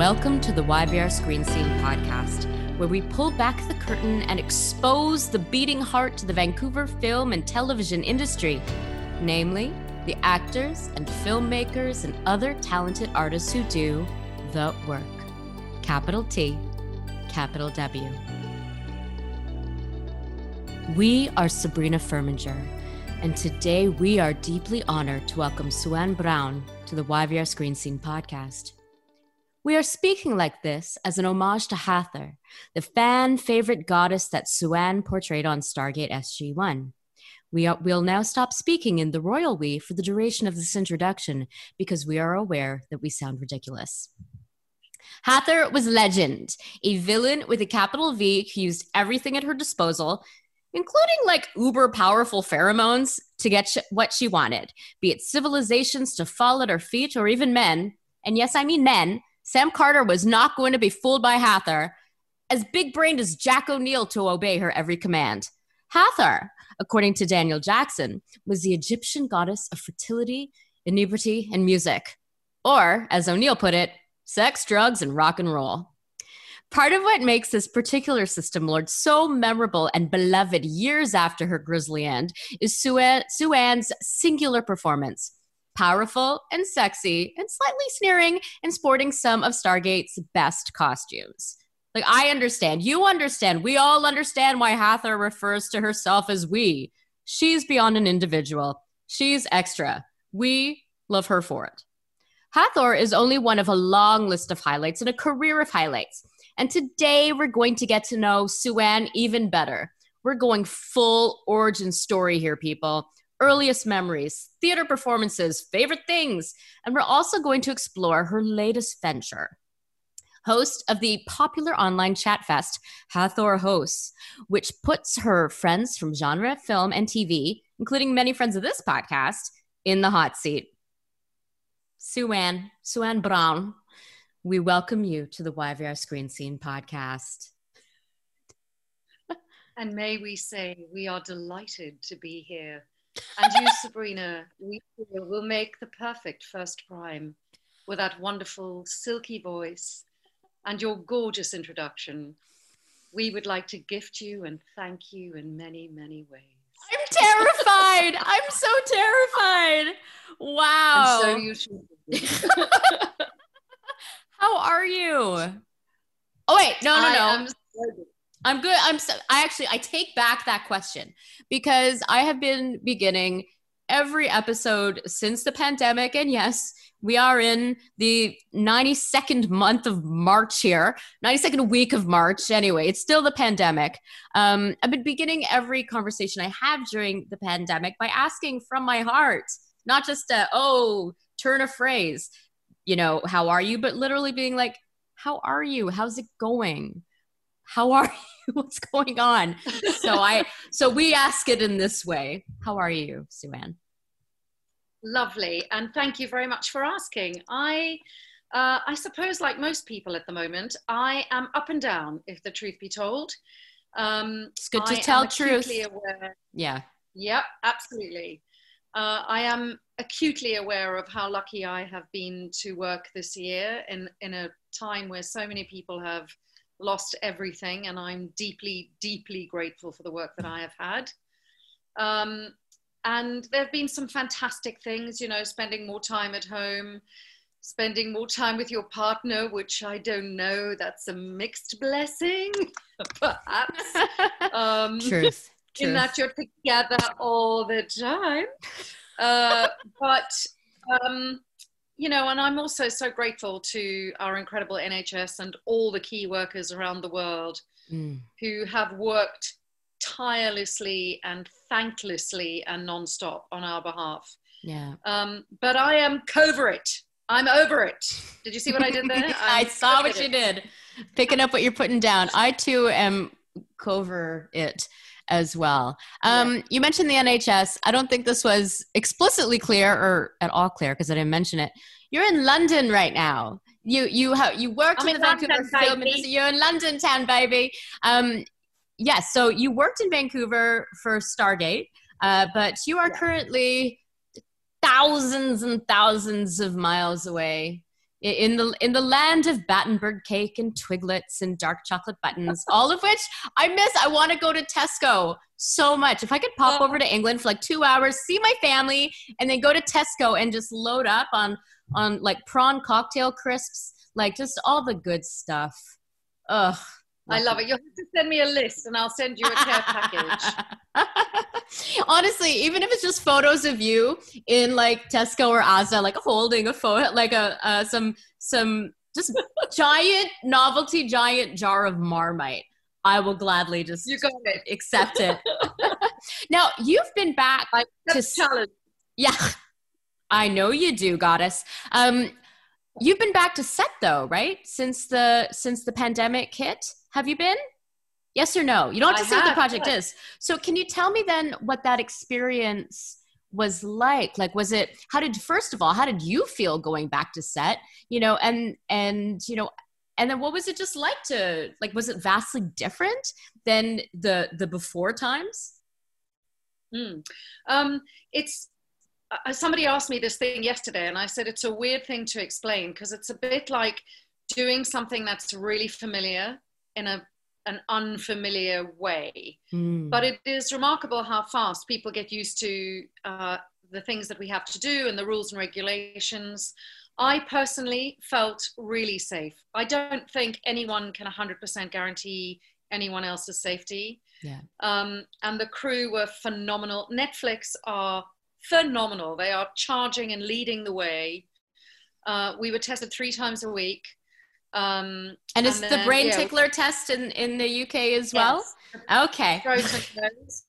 Welcome to the YVR Screen Scene podcast, where we pull back the curtain and expose the beating heart to the Vancouver film and television industry, namely the actors and filmmakers and other talented artists who do the work. Capital T, capital W. We are Sabrina Furminger, and today we are deeply honored to welcome Suanne Brown to the YVR Screen Scene podcast. We are speaking like this as an homage to Hathor, the fan favorite goddess that Suanne portrayed on Stargate SG 1. We will now stop speaking in the royal we for the duration of this introduction because we are aware that we sound ridiculous. Hathor was legend, a villain with a capital V who used everything at her disposal, including like uber powerful pheromones to get sh- what she wanted, be it civilizations to fall at her feet or even men. And yes, I mean men Sam Carter was not going to be fooled by Hathor, as big brained as Jack O'Neill to obey her every command. Hathor, according to Daniel Jackson, was the Egyptian goddess of fertility, inebriety, and music. Or, as O'Neill put it, sex, drugs, and rock and roll. Part of what makes this particular system lord so memorable and beloved years after her grisly end is Suanne's singular performance powerful and sexy and slightly sneering and sporting some of Stargate's best costumes. Like, I understand. You understand. We all understand why Hathor refers to herself as we. She's beyond an individual. She's extra. We love her for it. Hathor is only one of a long list of highlights and a career of highlights. And today we're going to get to know Suanne even better. We're going full origin story here, people earliest memories, theater performances, favorite things, and we're also going to explore her latest venture. Host of the popular online chat fest, Hathor Hosts, which puts her friends from genre, film, and TV, including many friends of this podcast, in the hot seat. Suanne, Suanne Brown, we welcome you to the YVR Screen Scene podcast. And may we say we are delighted to be here and you, Sabrina, we will make the perfect first prime with that wonderful, silky voice and your gorgeous introduction. We would like to gift you and thank you in many, many ways. I'm terrified. I'm so terrified. Wow. And so you should. How are you? Oh wait, no, no, no. I'm good. I'm so, I actually I take back that question because I have been beginning every episode since the pandemic and yes, we are in the 92nd month of March here, 92nd week of March. Anyway, it's still the pandemic. Um, I've been beginning every conversation I have during the pandemic by asking from my heart, not just a, oh, turn a phrase, you know, how are you, but literally being like, how are you? How's it going? How are you? What's going on? So I so we ask it in this way. How are you, Suanne? Lovely, and thank you very much for asking. I uh, I suppose, like most people at the moment, I am up and down, if the truth be told. Um, it's good to I tell truth. Aware. Yeah. Yep, absolutely. Uh, I am acutely aware of how lucky I have been to work this year in, in a time where so many people have lost everything, and I'm deeply, deeply grateful for the work that I have had. Um, and there have been some fantastic things, you know, spending more time at home, spending more time with your partner, which I don't know, that's a mixed blessing, perhaps. Um, Truth. Truth. In that you're together all the time. Uh, but um, you know, and I'm also so grateful to our incredible NHS and all the key workers around the world mm. who have worked tirelessly and thanklessly and nonstop on our behalf. Yeah. Um, but I am covert. I'm over it. Did you see what I did there? I saw what you did. Picking up what you're putting down. I too am cover it as well. Um, yeah. You mentioned the NHS. I don't think this was explicitly clear or at all clear because I didn't mention it. You're in London right now. You you have you worked I'm in the London, Vancouver film industry. You're in London town, baby. Um, yes, so you worked in Vancouver for Stargate, uh, but you are yeah. currently thousands and thousands of miles away in the in the land of Battenberg cake and twiglets and dark chocolate buttons, all of which I miss. I want to go to Tesco so much. If I could pop oh. over to England for like two hours, see my family, and then go to Tesco and just load up on on like prawn cocktail crisps, like just all the good stuff. Ugh. I love it. You'll have to send me a list and I'll send you a care package. Honestly, even if it's just photos of you in like Tesco or Asda, like holding a photo, like a uh, some some just giant novelty giant jar of Marmite, I will gladly just you got it. accept it. now you've been back I to challenge. Yeah, I know you do, goddess. Um, you've been back to set though, right? Since the since the pandemic hit, have you been? Yes or no? You don't have to I say have, what the project is. So can you tell me then what that experience was like? Like was it how did first of all, how did you feel going back to set? You know, and and you know, and then what was it just like to like was it vastly different than the the before times? Mm. Um, it's uh, somebody asked me this thing yesterday, and I said it's a weird thing to explain because it's a bit like doing something that's really familiar in a an unfamiliar way. Mm. But it is remarkable how fast people get used to uh, the things that we have to do and the rules and regulations. I personally felt really safe. I don't think anyone can 100% guarantee anyone else's safety. Yeah. Um, and the crew were phenomenal. Netflix are phenomenal. They are charging and leading the way. Uh, we were tested three times a week. Um, and is the brain yeah, tickler test in, in the UK as well? Okay.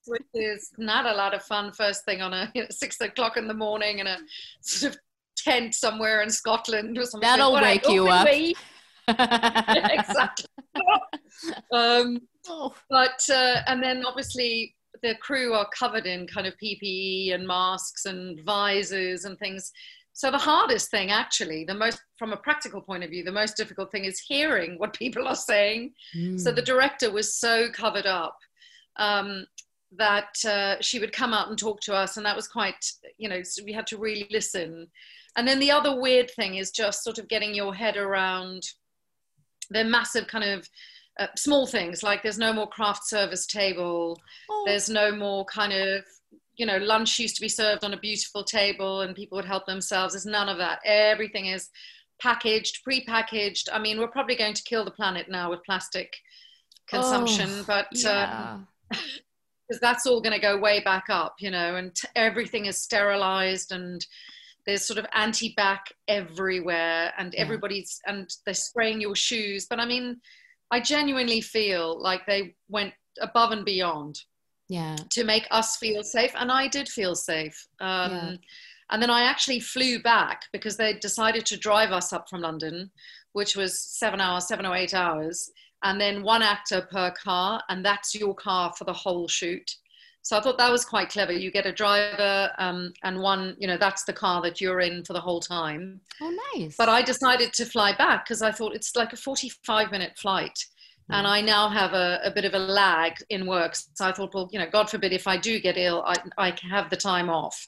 which is not a lot of fun first thing on a you know, six o'clock in the morning in a sort of tent somewhere in Scotland or something. That'll wake you up. exactly. um, oh. But, uh, and then obviously the crew are covered in kind of PPE and masks and visors and things. So the hardest thing, actually, the most from a practical point of view, the most difficult thing is hearing what people are saying. Mm. So the director was so covered up um, that uh, she would come out and talk to us, and that was quite, you know, so we had to really listen. And then the other weird thing is just sort of getting your head around the massive kind of uh, small things like there's no more craft service table, oh. there's no more kind of you know, lunch used to be served on a beautiful table and people would help themselves. There's none of that. Everything is packaged, pre-packaged. I mean, we're probably going to kill the planet now with plastic consumption, oh, but because yeah. um, that's all going to go way back up, you know, and t- everything is sterilized and there's sort of anti-bac everywhere and yeah. everybody's and they're spraying your shoes. But I mean, I genuinely feel like they went above and beyond yeah. to make us feel safe and i did feel safe um, yeah. and then i actually flew back because they decided to drive us up from london which was seven hours seven or eight hours and then one actor per car and that's your car for the whole shoot. So i thought that was quite clever. You get a driver um, and one you know that's the car that you're in for the whole time. Oh nice. But i decided to fly back because i thought it's like a 45 minute flight and I now have a, a, bit of a lag in work. So I thought, well, you know, God forbid if I do get ill, I, I have the time off.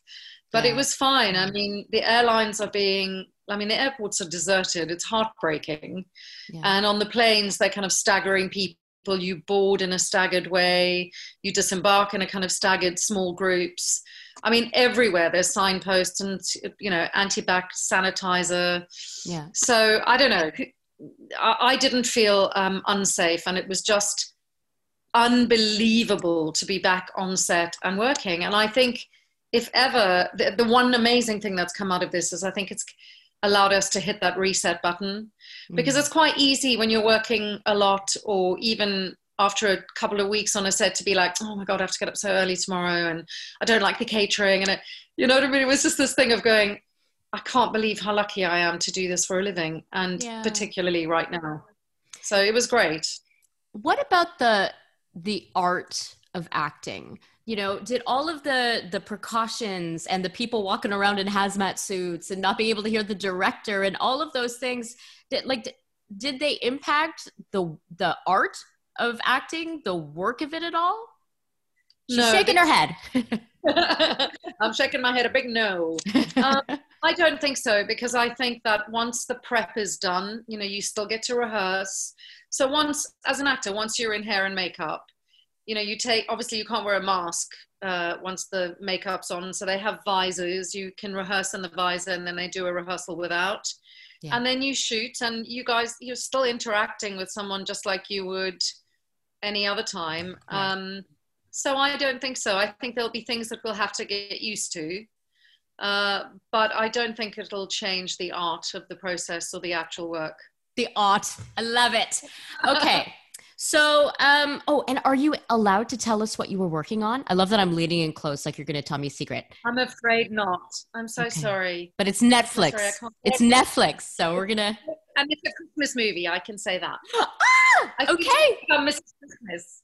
But yeah. it was fine. I mean, the airlines are being, I mean, the airports are deserted. It's heartbreaking. Yeah. And on the planes, they're kind of staggering people. You board in a staggered way, you disembark in a kind of staggered small groups. I mean, everywhere there's signposts and, you know, anti-bac sanitizer. Yeah. So I don't know I, didn't feel um, unsafe, and it was just unbelievable to be back on set and working. And I think, if ever, the, the one amazing thing that's come out of this is I think it's allowed us to hit that reset button because mm. it's quite easy when you're working a lot or even after a couple of weeks on a set to be like, oh my God, I have to get up so early tomorrow and I don't like the catering. And it, you know what I mean? It was just this thing of going, I can't believe how lucky I am to do this for a living, and Yeah. particularly right now. So it was great. what about the the art of acting you know did all of the the precautions and the people walking around in hazmat suits and not being able to hear the director and all of those things did like did they impact the the art of acting the work of it at all she's No, shaking her head I'm shaking my head a big no. Um, I don't think so because I think that once the prep is done, you know, you still get to rehearse. So once, as an actor, once you're in hair and makeup, you know, you take obviously you can't wear a mask uh, once the makeup's on. So they have visors. You can rehearse in the visor, and then they do a rehearsal without. Yeah. And then you shoot, and you guys, you're still interacting with someone just like you would any other time. Right. Um, so I don't think so. I think there'll be things that we'll have to get used to. Uh, but I don't think it'll change the art of the process or the actual work. the art i love it okay so um oh and are you allowed to tell us what you were working on i love that i'm leaning in close like you're going to tell me a secret I'm afraid not. I'm so Okay. sorry. but it's So netflix can't- it's netflix so we're gonna And it's a Christmas movie, I can say that. ah, okay called Mrs. Christmas.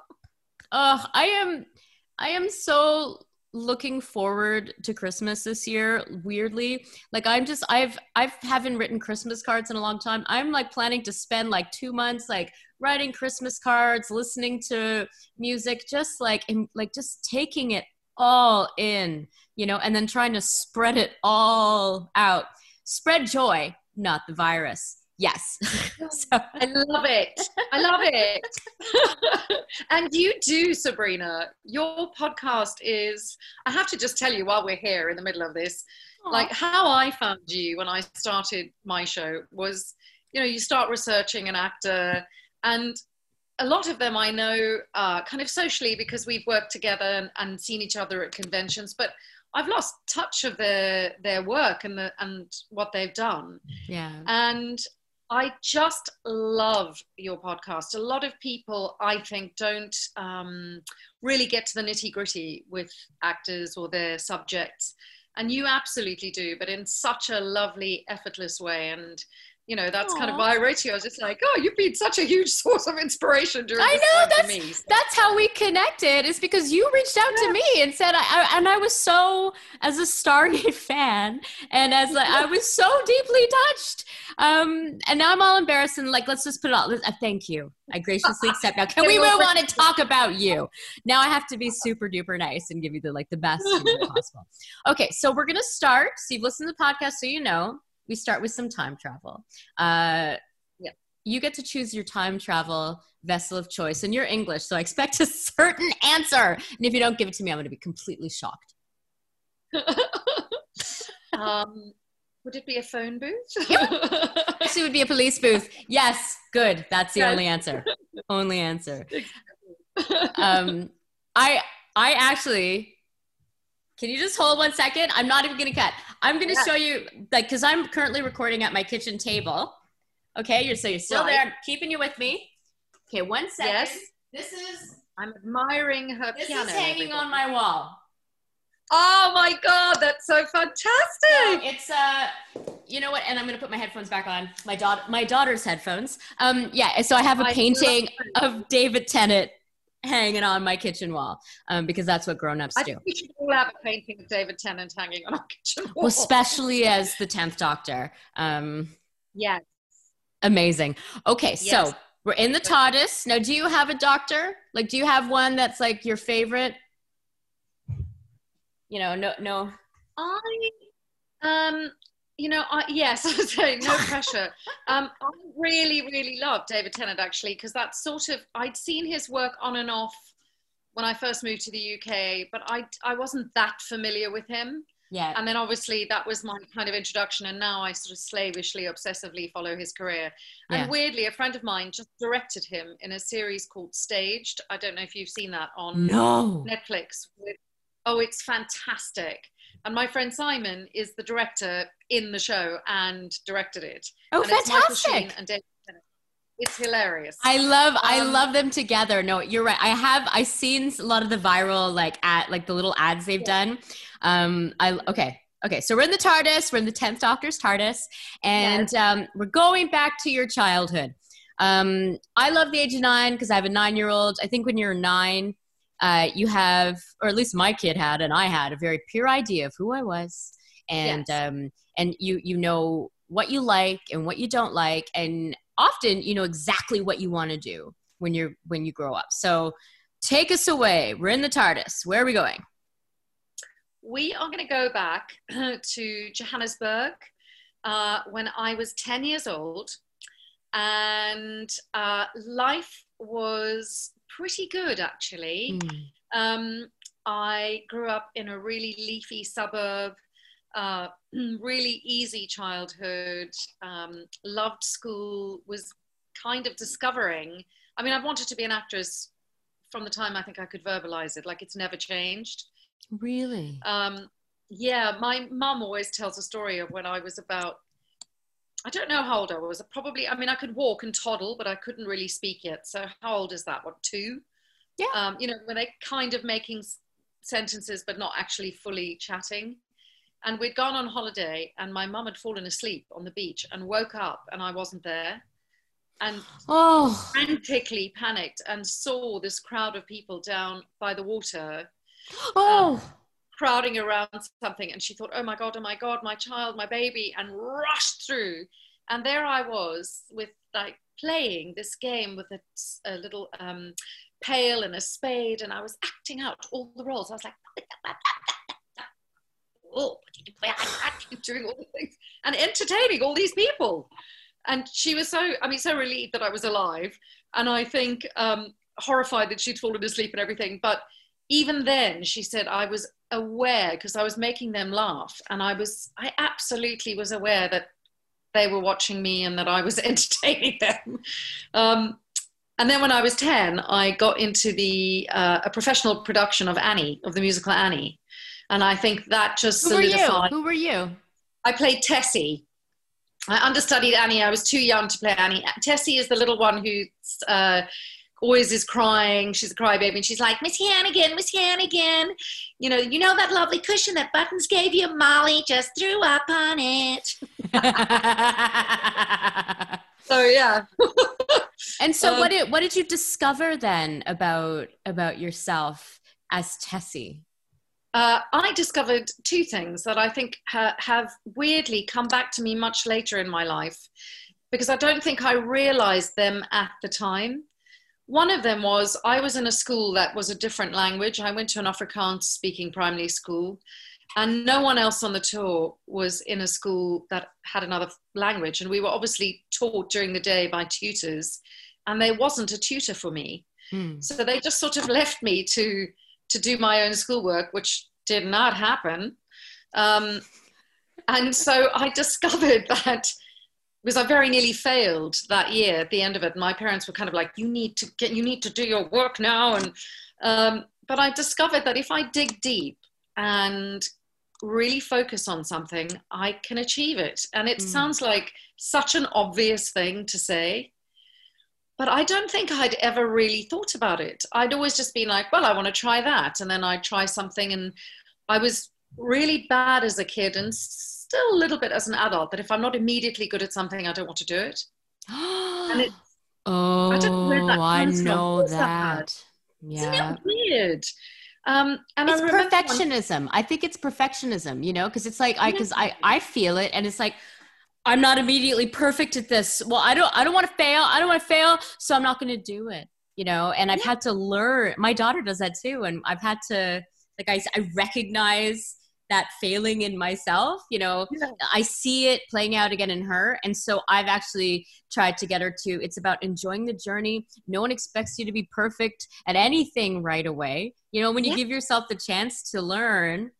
oh i am i am so looking forward to christmas this year weirdly. Like i'm just i've i've haven't written christmas cards in a long time. I'm like planning to spend like two months like writing christmas cards listening to music just like in, like just taking it all in you know and then trying to spread it all out. Spread joy not the virus yes so I love it. I love it. and you do, Sabrina. Your podcast is, I have to just tell you while we're here in the middle of this, like how I found you when I started my show was, you know, you start researching an actor, and a lot of them I know uh, kind of socially because we've worked together and, and seen each other at conventions, but I've lost touch of their their work and the and what they've done. yeah And I just love your podcast. A lot of people, I think, don't um, really get to the nitty gritty with actors or their subjects. And you absolutely do, but in such a lovely, effortless way. And, you know, that's kind of why I wrote to you. I was just like, oh, you've been such a huge source of inspiration during I this know, time for me. So- that's how we connected is because you reached out to me and said I, I and I was so as a Stargate fan and as like I was so deeply touched um and now I'm all embarrassed and like let's just put it all uh, thank you. I graciously accept now. Can we move on and talk about you? Now I have to be super duper nice and give you the like the best possible. Okay so we're gonna start so you've listened to the podcast so you know we start with some time travel. Uh Yeah. you get to choose your time travel vessel of choice and you're english so i expect a certain answer. And if you don't give it to me i'm going to be completely shocked. Um, would it be a phone booth? actually it would be a police booth. Yes good. That's the Yes. only answer. Only answer. Um i i actually can you just hold one second i'm not even gonna cut i'm gonna Yeah. show you like because i'm currently recording at my kitchen table okay you're so you're still Right. there i'm keeping you with me okay one second Yes. this is I'm admiring her this piano. is hanging everybody. on my wall Oh my god, that's so fantastic! It's uh you know what and i'm gonna put my headphones back on my daughter my daughter's headphones um yeah so i have a I painting of david tennant hanging on my kitchen wall um because that's what grown-ups I do think we should all have a painting of David Tennant hanging on our kitchen wall. well especially as the 10th doctor um yes. amazing okay so we're in the TARDIS. Now, do you have a doctor? Like, do you have one that's like your favorite? You know, no, no. I, um, you know, I, yes, I was saying no pressure. Um, I really, really love David Tennant actually because that's sort of I'd seen his work on and off when I first moved to the UK, but I I wasn't that familiar with him. Yeah. And then obviously that was my kind of introduction, and now I sort of slavishly, obsessively follow his career. And Yeah. weirdly, a friend of mine just directed him in a series called Staged. I don't know if you've seen that on No. Netflix. With, oh, it's fantastic. And my friend Simon is the director in the show and directed it. Oh, and It's fantastic. and David It's hilarious. I love I Um, love them together. No, you're right. I have I seen a lot of the viral like at like the little ads they've Yeah. done. Um I okay. Okay, so we're in the TARDIS. We're in the tenth Doctor's TARDIS, and yes. um, we're going back to your childhood. Um, I love the age of nine because I have a nine-year-old. I think when you're nine, uh, you have, or at least my kid had, and I had a very pure idea of who I was, and yes. um, and you you know what you like and what you don't like, and often you know exactly what you want to do when you're when you grow up. So take us away. We're in the TARDIS. Where are we going? We are going to go back to Johannesburg uh, when I was 10 years old, and uh, life was pretty good actually. Mm. Um, I grew up in a really leafy suburb, uh, really easy childhood, um, loved school, was kind of discovering. I mean, I've wanted to be an actress from the time I think I could verbalize it, like it's never changed. Really? Um, yeah, my mum always tells a story of when I was about, I don't know how old I was. Probably, I mean, I could walk and toddle, but I couldn't really speak yet. So how old is that? What, two? Yeah. Um, you know, when they're kind of making sentences, but not actually fully chatting. And we'd gone on holiday, and my mum had fallen asleep on the beach and woke up, and I wasn't there and oh. frantically panicked and saw this crowd of people down by the water oh. Um, crowding around something. And she thought, oh my God, oh my God, my child, my baby, and rushed through. And there I was with like playing this game with a, a little um, pail and a spade. And I was acting out all the roles. I was like, oh, doing all the things and entertaining all these people and she was so i mean so relieved that i was alive and i think um, horrified that she'd fallen asleep and everything but even then she said i was aware because i was making them laugh and i was i absolutely was aware that they were watching me and that i was entertaining them um, and then when i was 10 i got into the uh, a professional production of annie of the musical annie and i think that just who solidified were you? who were you i played tessie I understudied Annie. I was too young to play Annie. Tessie is the little one who uh, always is crying. She's a crybaby, and she's like, Miss Hannigan, Miss Hannigan, you know, you know that lovely cushion that Buttons gave you. Molly just threw up on it. so yeah. and so, um, what did what did you discover then about about yourself as Tessie? uh, I discovered two things that I think ha- have weirdly come back to me much later in my life because I don't think I realized them at the time. One of them was I was in a school that was a different language. I went to an Afrikaans speaking primary school, and no one else on the tour was in a school that had another language. And we were obviously taught during the day by tutors, and there wasn't a tutor for me. Mm. So they just sort of left me to to do my own schoolwork, which did not happen. Um, and so I discovered that because I very nearly failed that year at the end of it. My parents were kind of like, "You need to get, you need to do your work now." And um, but I discovered that if I dig deep and really focus on something, I can achieve it. And it mm. sounds like such an obvious thing to say, but I don't think I'd ever really thought about it. I'd always just been like, well, I want to try that. And then I'd try something. And I was really bad as a kid and still a little bit as an adult that if I'm not immediately good at something, I don't want to do it. and it, oh, I, know, I know that. that. Yeah. Isn't it weird? Um, and it's perfectionism. One- I think it's perfectionism, you know, because it's like I, because I, I feel it, and it's like I'm not immediately perfect at this. Well, I don't I don't want to fail. I don't want to fail, so I'm not going to do it. You know, and I've yeah. had to learn. My daughter does that too, and I've had to like I I recognize that failing in myself you know yeah. i see it playing out again in her and so i've actually tried to get her to it's about enjoying the journey no one expects you to be perfect at anything right away you know when you yeah. give yourself the chance to learn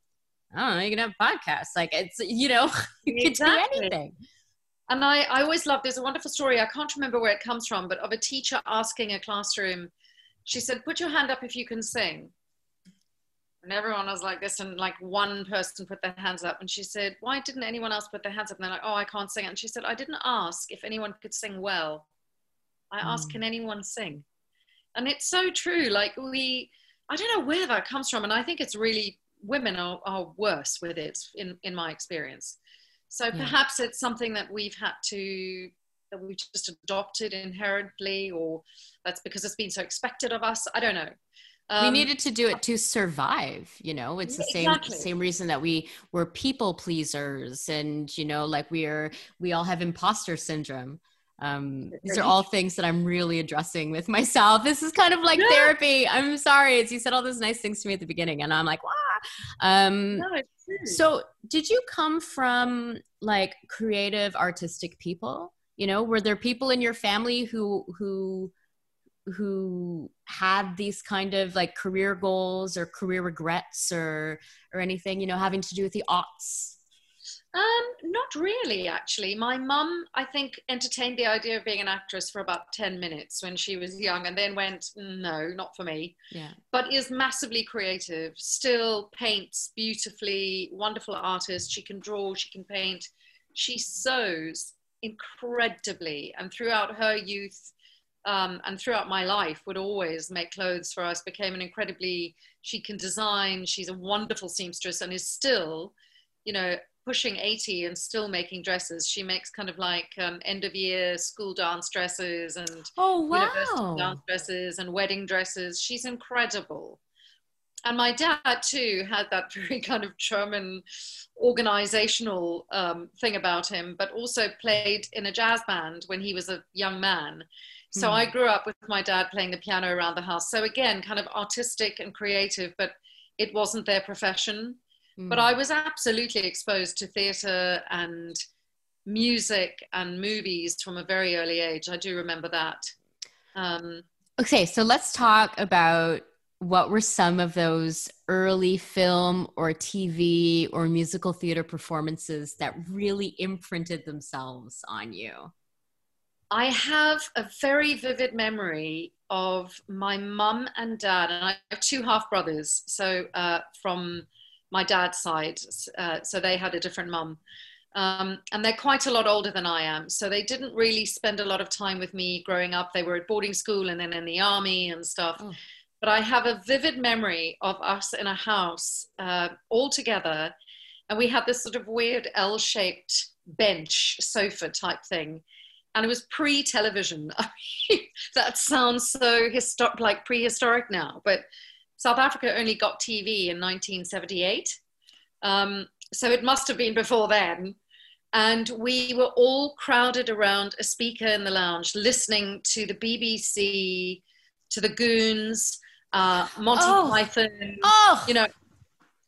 I don't know, you can have podcasts. Like it's, you know, you can do anything. And I, I always love, there's a wonderful story. I can't remember where it comes from, but of a teacher asking a classroom, she said, put your hand up if you can sing. And everyone was like this, and like one person put their hands up, and she said, Why didn't anyone else put their hands up? And they're like, Oh, I can't sing. And she said, I didn't ask if anyone could sing well. I asked, mm. Can anyone sing? And it's so true. Like, we, I don't know where that comes from. And I think it's really women are, are worse with it in, in my experience. So Yeah. perhaps it's something that we've had to, that we've just adopted inherently, or that's because it's been so expected of us. I don't know. We Um, needed to do it to survive you know? It's the same Exactly. same reason that we were people pleasers and you know like we're we all have imposter syndrome. Um these are all things that i'm really addressing with myself. This is kind of like Yeah. therapy. I'm sorry. As you said all those nice things to me at the beginning and i'm like wow um no, it's so did you come from like creative artistic people? You know were there people in your family who who who had these kind of like career goals or career regrets or or anything you know having to do with the arts Um, not really, actually. My mum, I think, entertained the idea of being an actress for about 10 minutes when she was young and then went, no, not for me. yeah But is massively creative, still paints beautifully, wonderful artist. She can draw, she can paint. She sews incredibly. And throughout her youth, um, and throughout my life would always make clothes for us became an incredibly she can design she's a wonderful seamstress and is still you know pushing 80 and still making dresses. She makes kind of like um, end of year school dance dresses and oh wow. dance dresses and wedding dresses. She's incredible. And my dad too had that very kind of German organizational um, thing about him, but also played in a jazz band when he was a young man. So Hmm. I grew up with my dad playing the piano around the house. So again, kind of artistic and creative, but it wasn't their profession. But Mm. I was absolutely exposed to theatre and music and movies from a very early age. I do remember that. Um, Okay, so let's talk about what were some of those early film or TV or musical theater performances that really imprinted themselves on you? I have a very vivid memory of my mum and dad, and I have two half brothers. So uh, from my dad's side, uh, so they had a different mum. Um, and they're quite a lot older than I am. So they didn't really spend a lot of time with me growing up. They were at boarding school and then in the army and stuff. Oh. But I have a vivid memory of us in a house uh, all together. And we had this sort of weird L shaped bench sofa type thing. And it was pre television. that sounds so histo- like prehistoric now. But South Africa only got TV in 1978. Um, so it must have been before then. And we were all crowded around a speaker in the lounge, listening to the BBC, to the Goons, uh, Monty Oh. Python, Oh, you know,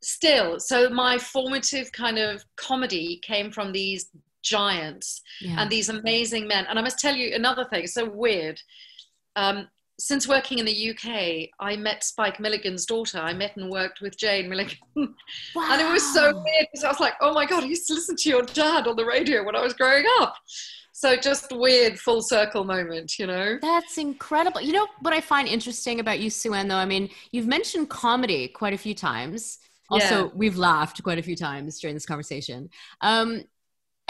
still. So my formative kind of comedy came from these giants yeah. and these amazing men. And I must tell you another thing, it's so weird. Um, since working in the UK, I met Spike Milligan's daughter. I met and worked with Jane Milligan. And it was so weird because I was like, oh my God, I used to listen to your dad on the radio when I was growing up. So just weird full circle moment, you know? That's incredible. You know what I find interesting about you, Suanne, though? I mean, you've mentioned comedy quite a few times. Also, Yeah. we've laughed quite a few times during this conversation. Um,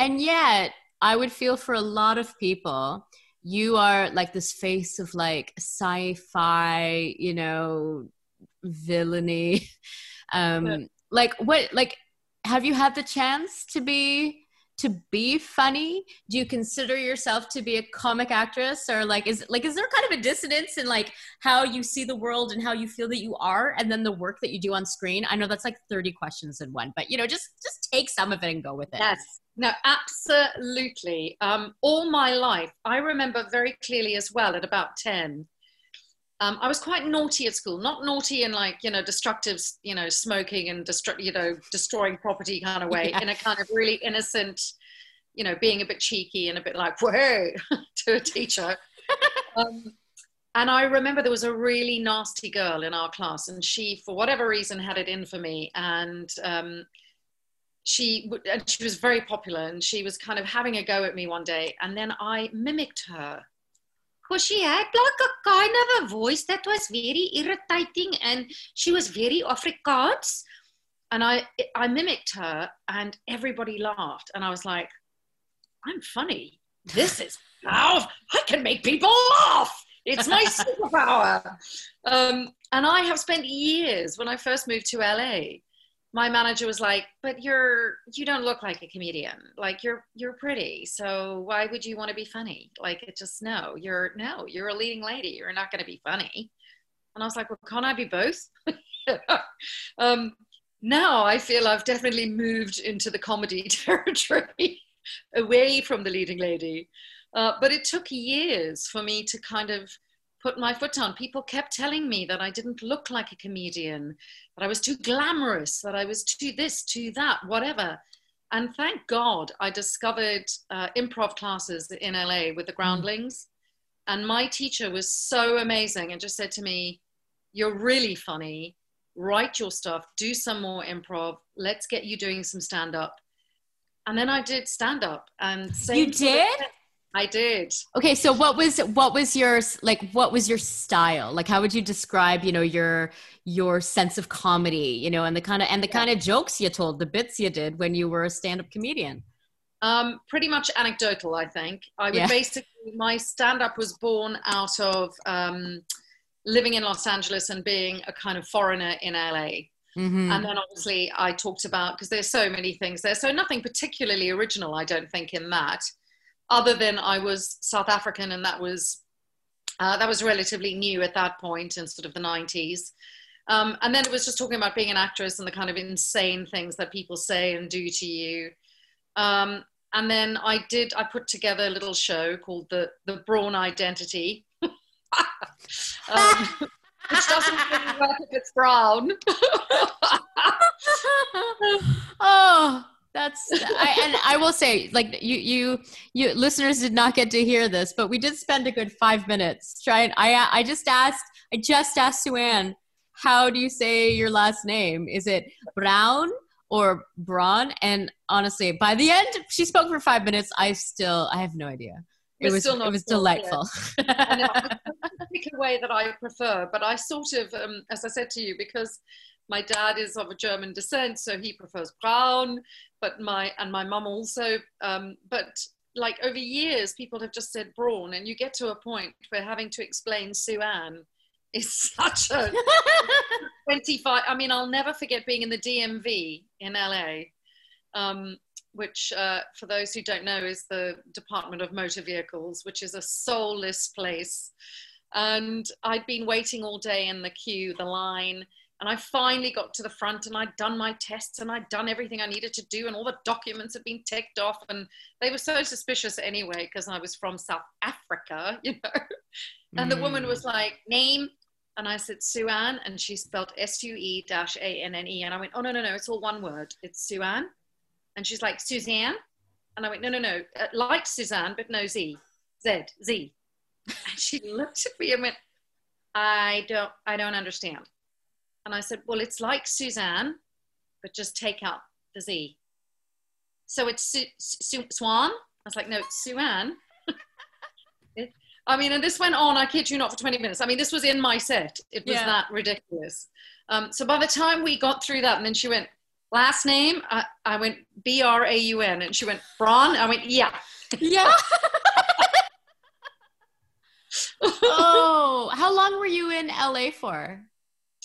and yet, I would feel for a lot of people, you are like this face of like sci fi, you know, villainy. Um, Yeah. Like, what, like, have you had the chance to be? To be funny do you consider yourself to be a comic actress or like is like is there kind of a dissonance in like how you see the world and how you feel that you are and then the work that you do on screen i know that's like 30 questions in one but you know just just take some of it and go with it Yes. No, absolutely. Um, all my life, I remember very clearly as well at about 10. Um, I was quite naughty at school, not naughty in like, you know, destructive, you know, smoking and, destru- you know, destroying property kind of way, Yeah. in a kind of really innocent, you know, being a bit cheeky and a bit like, whoa, to a teacher. um, and I remember there was a really nasty girl in our class, and she, for whatever reason, had it in for me. And um, she and she was very popular and she was kind of having a go at me one day and then i mimicked her because she had like a kind of a voice that was very irritating and she was very afrikaans. And i i mimicked her and everybody laughed and i was like i'm funny. This is how i can make people laugh. It's my superpower. Um, and i have spent years when i first moved to la my manager was like, "But you're you don't look like a comedian. Like you're you're pretty. So why would you want to be funny? Like it just no. You're no. You're a leading lady. You're not going to be funny." And I was like, "Well, can't I be both?" um, now I feel I've definitely moved into the comedy territory, away from the leading lady. Uh, but it took years for me to kind of put my foot down. People kept telling me that I didn't look like a comedian, that I was too glamorous, that I was too this, too that, whatever. And thank God I discovered uh, improv classes in LA with the mm. Groundlings. And my teacher was so amazing and just said to me, You're really funny. Write your stuff, do some more improv. Let's get you doing some stand up. And then I did stand up. And you did? I did. Okay, so what was what was your like what was your style? Like how would you describe, you know, your your sense of comedy, you know, and the kind of and the yeah. kind of jokes you told, the bits you did when you were a stand-up comedian? Um, pretty much anecdotal, I think. I would yeah. basically my stand-up was born out of um, living in Los Angeles and being a kind of foreigner in LA. Mm-hmm. And then obviously I talked about because there's so many things there. So nothing particularly original, I don't think, in that other than I was South African and that was uh, that was relatively new at that point in sort of the 90s. Um, and then it was just talking about being an actress and the kind of insane things that people say and do to you. Um, and then I did, I put together a little show called The, the Braun Identity, um, which doesn't really work if it's brown. oh, that's I, and I will say, like you, you, you listeners did not get to hear this, but we did spend a good five minutes trying. I, I just asked, I just asked Suanne, how do you say your last name? Is it Brown or Braun? And honestly, by the end, she spoke for five minutes. I still, I have no idea. It was, it was delightful. I know, a way that I prefer, but I sort of, um, as I said to you, because my dad is of a German descent, so he prefers Braun but my and my mum also. Um, but like over years, people have just said Braun, and you get to a point where having to explain Suanne is such a 25. I mean, I'll never forget being in the DMV in LA, um, which, uh, for those who don't know, is the Department of Motor Vehicles, which is a soulless place. And I'd been waiting all day in the queue, the line and I finally got to the front and I'd done my tests and I'd done everything I needed to do and all the documents had been ticked off. And they were so suspicious anyway, because I was from South Africa, you know. And mm. the woman was mm. like, name. And I said, Suanne. And she spelled S U E dash A N N E. And I went, oh, no, no, no, it's all one word. It's Suanne. And she's like, Suzanne. And I went, no, no, no, uh, like Suzanne, but no Z. Z, Z. And she looked at me and went, I don't, I don't understand. And I said, well, it's like Suzanne, but just take out the Z. So it's Su- Su- Swan. I was like, no, it's Suanne. I mean, and this went on, I kid you not, for 20 minutes. I mean, this was in my set. It was yeah. that ridiculous. Um, so by the time we got through that, and then she went, last name, I, I went B R A U N, and she went, Braun. I went, yeah. Yeah. oh, how long were you in LA for?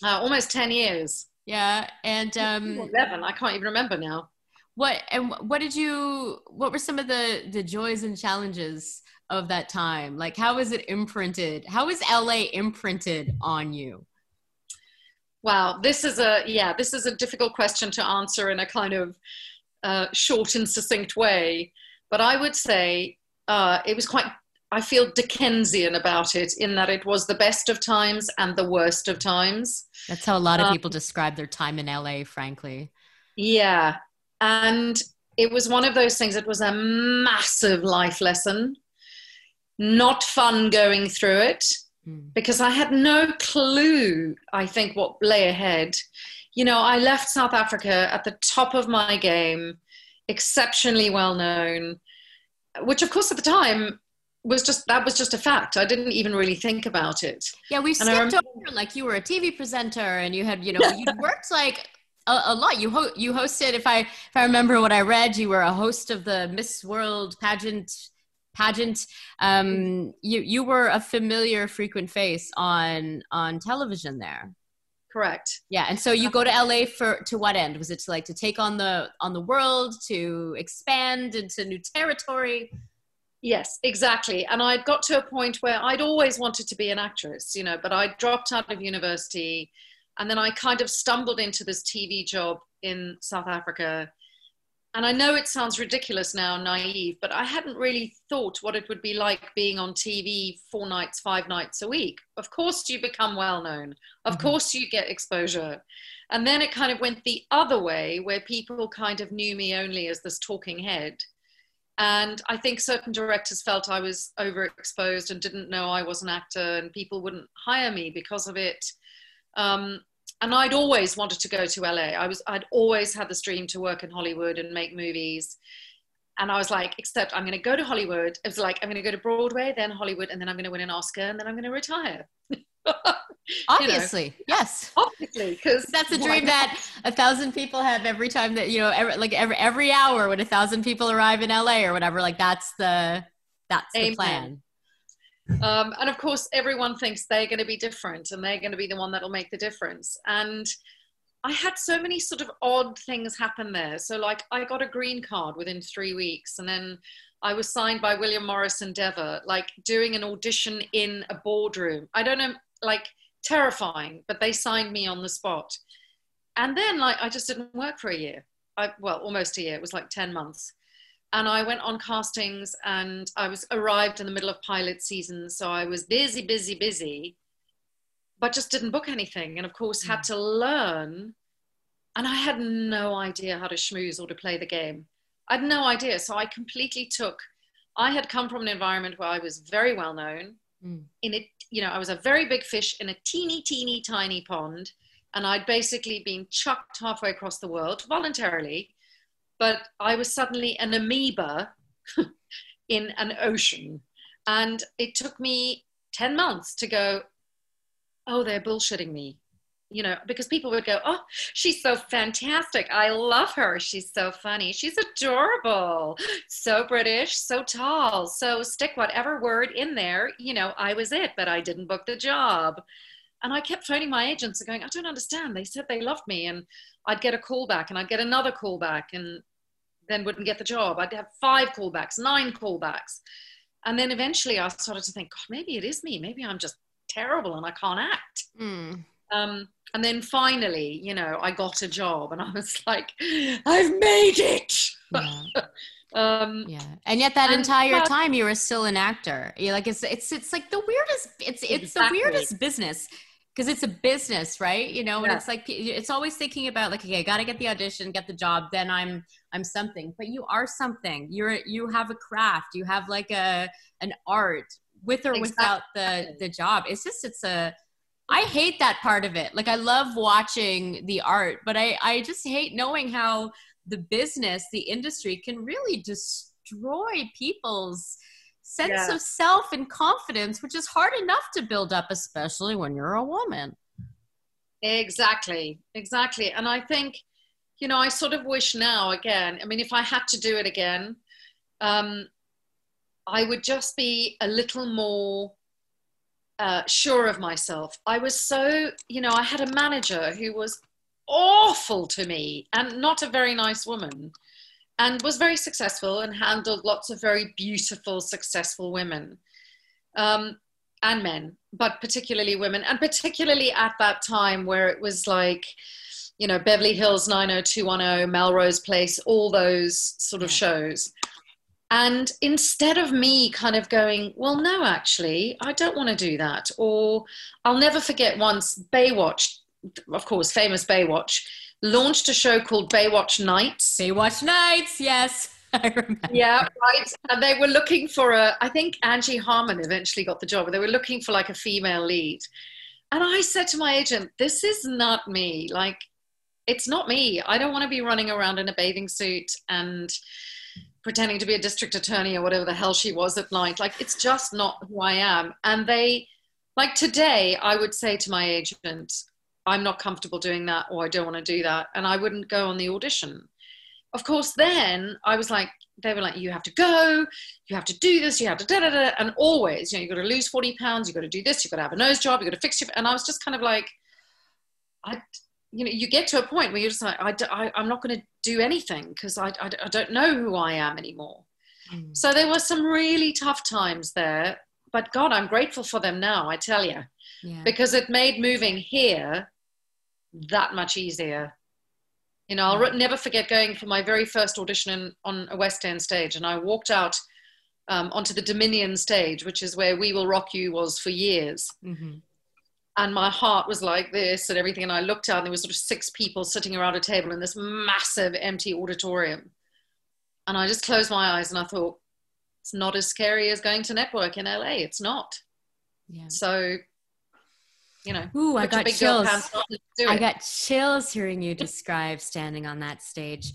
Uh, almost 10 years. Yeah. And um, 11, I can't even remember now. What, and what did you, what were some of the, the joys and challenges of that time? Like, how was it imprinted? How was LA imprinted on you? Wow, this is a, yeah, this is a difficult question to answer in a kind of uh, short and succinct way. But I would say uh, it was quite I feel Dickensian about it in that it was the best of times and the worst of times. That's how a lot of um, people describe their time in LA, frankly. Yeah. And it was one of those things, it was a massive life lesson. Not fun going through it mm. because I had no clue, I think, what lay ahead. You know, I left South Africa at the top of my game, exceptionally well known, which, of course, at the time, was just that was just a fact. I didn't even really think about it. Yeah, we skipped remember, over like you were a TV presenter and you had you know you worked like a, a, lot. You ho- you hosted if I if I remember what I read, you were a host of the Miss World pageant pageant. Um, you you were a familiar frequent face on on television there. correct. Yeah, and so you go to LA for to what end? Was it to like to take on the on the world, to expand into new territory? Yes, exactly. And I'd got to a point where I'd always wanted to be an actress, you know, but I dropped out of university and then I kind of stumbled into this TV job in South Africa. And I know it sounds ridiculous now, naive, but I hadn't really thought what it would be like being on TV four nights, five nights a week. Of course, you become well known. Of mm-hmm. course, you get exposure. And then it kind of went the other way, where people kind of knew me only as this talking head. And I think certain directors felt I was overexposed and didn't know I was an actor, and people wouldn't hire me because of it. Um, and I'd always wanted to go to LA. I was I'd always had this dream to work in Hollywood and make movies. And I was like, except I'm going to go to Hollywood. It was like I'm going to go to Broadway, then Hollywood, and then I'm going to win an Oscar, and then I'm going to retire. obviously, you know, yes, because that's a dream that a thousand people have every time that you know, every, like every every hour when a thousand people arrive in LA or whatever. Like that's the that's Amen. the plan. Um, and of course, everyone thinks they're going to be different and they're going to be the one that'll make the difference. And I had so many sort of odd things happen there. So, like, I got a green card within three weeks, and then I was signed by William Morris Endeavor, like doing an audition in a boardroom. I don't know, like, terrifying, but they signed me on the spot. And then, like, I just didn't work for a year. I, well, almost a year. It was like 10 months and I went on castings and I was arrived in the middle of pilot season. So I was busy, busy, busy, but just didn't book anything. And of course, had mm. to learn. And I had no idea how to schmooze or to play the game. I had no idea. So I completely took, I had come from an environment where I was very well known. Mm. In it, you know, I was a very big fish in a teeny, teeny, tiny pond. And I'd basically been chucked halfway across the world voluntarily but I was suddenly an amoeba in an ocean. And it took me 10 months to go, oh, they're bullshitting me. You know, because people would go, oh, she's so fantastic. I love her. She's so funny. She's adorable. So British, so tall. So stick whatever word in there. You know, I was it, but I didn't book the job. And I kept phoning my agents and going, I don't understand. They said they loved me. And I'd get a call back and I'd get another call back and then wouldn't get the job. I'd have five callbacks, nine callbacks. And then eventually I started to think, God, maybe it is me. Maybe I'm just terrible and I can't act. Mm. Um, and then finally, you know, I got a job and I was like, I've made it. Yeah. um, yeah. And yet that and, entire time you were still an actor. You're like, it's, it's, it's like the weirdest, it's, it's exactly. the weirdest business because it's a business right you know and it's like it's always thinking about like okay i gotta get the audition get the job then i'm i'm something but you are something you're you have a craft you have like a an art with or exactly. without the the job it's just it's a i hate that part of it like i love watching the art but i i just hate knowing how the business the industry can really destroy people's sense yeah. of self and confidence, which is hard enough to build up, especially when you're a woman. Exactly, exactly. And I think, you know, I sort of wish now again, I mean, if I had to do it again, um, I would just be a little more uh, sure of myself. I was so, you know, I had a manager who was awful to me and not a very nice woman and was very successful and handled lots of very beautiful, successful women um, and men, but particularly women, and particularly at that time where it was like, you know, Beverly Hills 90210, Melrose Place, all those sort of shows. And instead of me kind of going, well, no, actually, I don't want to do that. Or I'll never forget once Baywatch, of course, famous Baywatch launched a show called Baywatch Nights. Baywatch Nights, yes. yeah, right. And they were looking for a, I think Angie Harmon eventually got the job, but they were looking for like a female lead. And I said to my agent, this is not me. Like, it's not me. I don't want to be running around in a bathing suit and pretending to be a district attorney or whatever the hell she was at night. Like, it's just not who I am. And they, like today, I would say to my agent, I'm not comfortable doing that or I don't want to do that. And I wouldn't go on the audition. Of course, then I was like, they were like, you have to go, you have to do this, you have to da da da. And always, you know, you've got to lose 40 pounds, you've got to do this, you've got to have a nose job, you've got to fix your. And I was just kind of like, I, you know, you get to a point where you're just like, I, I, I'm not going to do anything because I, I, I, don't know who I am anymore. Mm. So there were some really tough times there, but God, I'm grateful for them now, I tell you, yeah. because it made moving here that much easier. You know, I'll never forget going for my very first audition on a West End stage, and I walked out um, onto the Dominion stage, which is where We Will Rock You was for years. Mm-hmm and my heart was like this and everything. And I looked out, and there was sort of six people sitting around a table in this massive empty auditorium. And I just closed my eyes and I thought, it's not as scary as going to network in LA. It's not. Yeah. So you know, Ooh, I got chills. I got chills hearing you describe standing on that stage.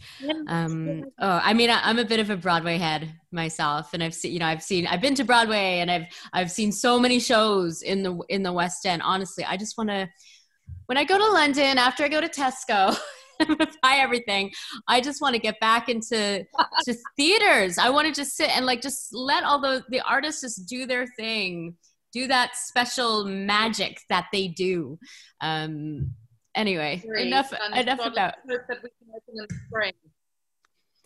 Um, oh, I mean, I, am a bit of a Broadway head myself, and I've seen, you know, I've seen, I've been to Broadway, and I've, I've seen so many shows in the in the West End. Honestly, I just want to, when I go to London after I go to Tesco. buy everything. I just want to get back into just theaters. I want to just sit and like just let all the the artists just do their thing do that special magic that they do. Um, anyway, Great. enough and enough about.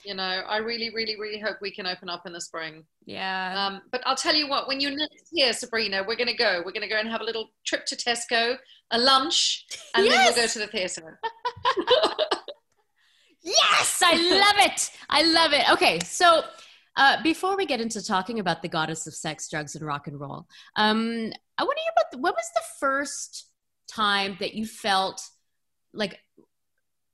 You know, I really, really, really hope we can open up in the spring. Yeah. Um, but I'll tell you what, when you're next here, Sabrina, we're going to go. We're going to go and have a little trip to Tesco, a lunch, and yes! then we'll go to the theatre. yes, I love it. I love it. Okay, so uh, before we get into talking about the goddess of sex, drugs, and rock and roll, um, I want to hear about the, what was the first time that you felt like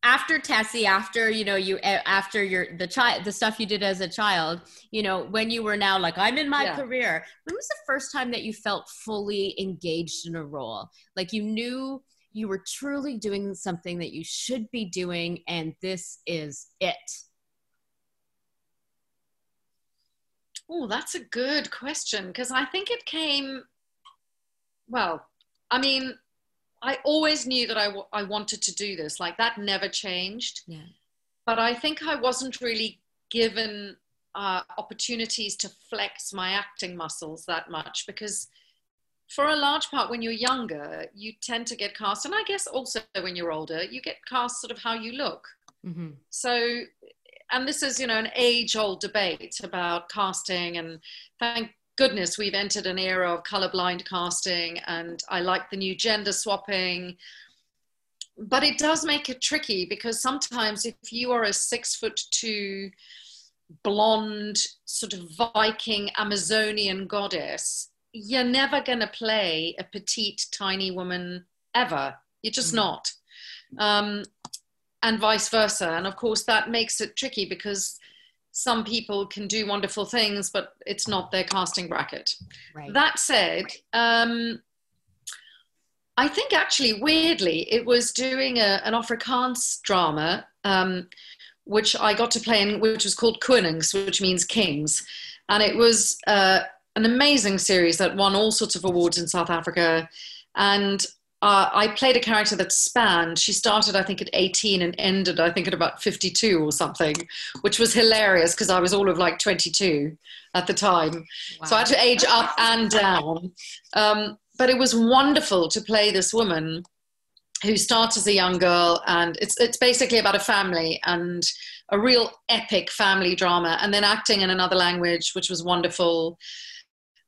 after Tessie, after you know you after your the child the stuff you did as a child, you know when you were now like I'm in my yeah. career. When was the first time that you felt fully engaged in a role? Like you knew you were truly doing something that you should be doing, and this is it. Oh, that's a good question because I think it came, well, I mean, I always knew that I, w- I wanted to do this. Like that never changed. Yeah. But I think I wasn't really given uh, opportunities to flex my acting muscles that much because for a large part when you're younger you tend to get cast and i guess also when you're older you get cast sort of how you look mm-hmm. so and this is you know an age old debate about casting and thank goodness we've entered an era of colorblind casting and i like the new gender swapping. But it does make it tricky because sometimes if you are a six foot two blonde sort of viking amazonian goddess you're never going to play a petite tiny woman ever. You're just mm. not. Um, and vice versa. And of course, that makes it tricky because some people can do wonderful things, but it's not their casting bracket. Right. That said, um, I think actually, weirdly, it was doing a, an Afrikaans drama, um, which I got to play in, which was called Konings, which means kings. And it was uh, an amazing series that won all sorts of awards in South Africa. And uh, I played a character that spanned. She started, I think, at 18 and ended, I think, at about 52 or something, which was hilarious because I was all of like 22 at the time. Wow. So I had to age up and down. Um, but it was wonderful to play this woman who starts as a young girl, and it's it's basically about a family and a real epic family drama, and then acting in another language, which was wonderful.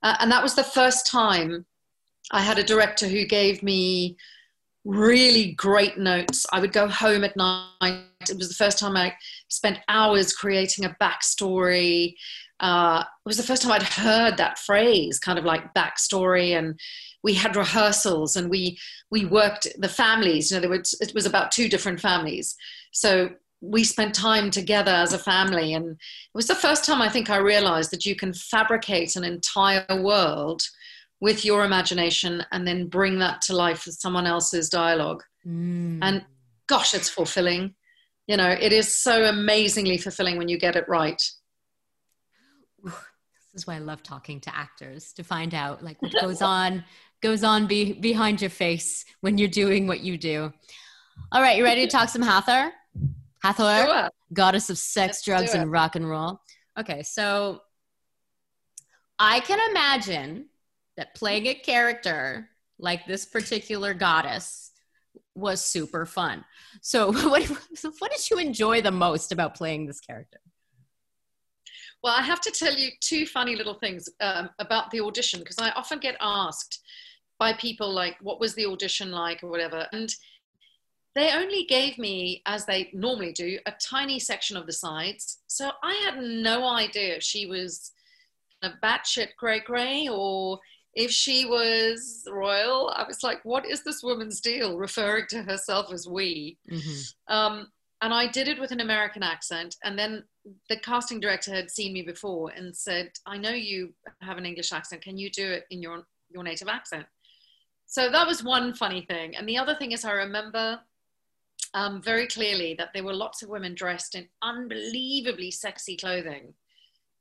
Uh, and that was the first time I had a director who gave me really great notes. I would go home at night. It was the first time I spent hours creating a backstory. Uh, it was the first time I'd heard that phrase, kind of like backstory. And we had rehearsals and we we worked the families. You know, there was it was about two different families. So we spent time together as a family, and it was the first time I think I realized that you can fabricate an entire world with your imagination and then bring that to life with someone else's dialogue. Mm. And gosh, it's fulfilling. You know, it is so amazingly fulfilling when you get it right. This is why I love talking to actors to find out like what goes on goes on be, behind your face when you're doing what you do. All right, you ready to talk some Hathor? Hathor, sure. goddess of sex, Let's drugs, and rock and roll. Okay, so I can imagine that playing a character like this particular goddess was super fun. So, what what did you enjoy the most about playing this character? Well, I have to tell you two funny little things um, about the audition because I often get asked by people like, "What was the audition like?" or whatever, and they only gave me, as they normally do, a tiny section of the sides. So I had no idea if she was a batshit cray cray or if she was royal. I was like, what is this woman's deal? Referring to herself as we. Mm-hmm. Um, and I did it with an American accent. And then the casting director had seen me before and said, I know you have an English accent. Can you do it in your, your native accent? So that was one funny thing. And the other thing is, I remember um, very clearly that there were lots of women dressed in unbelievably sexy clothing,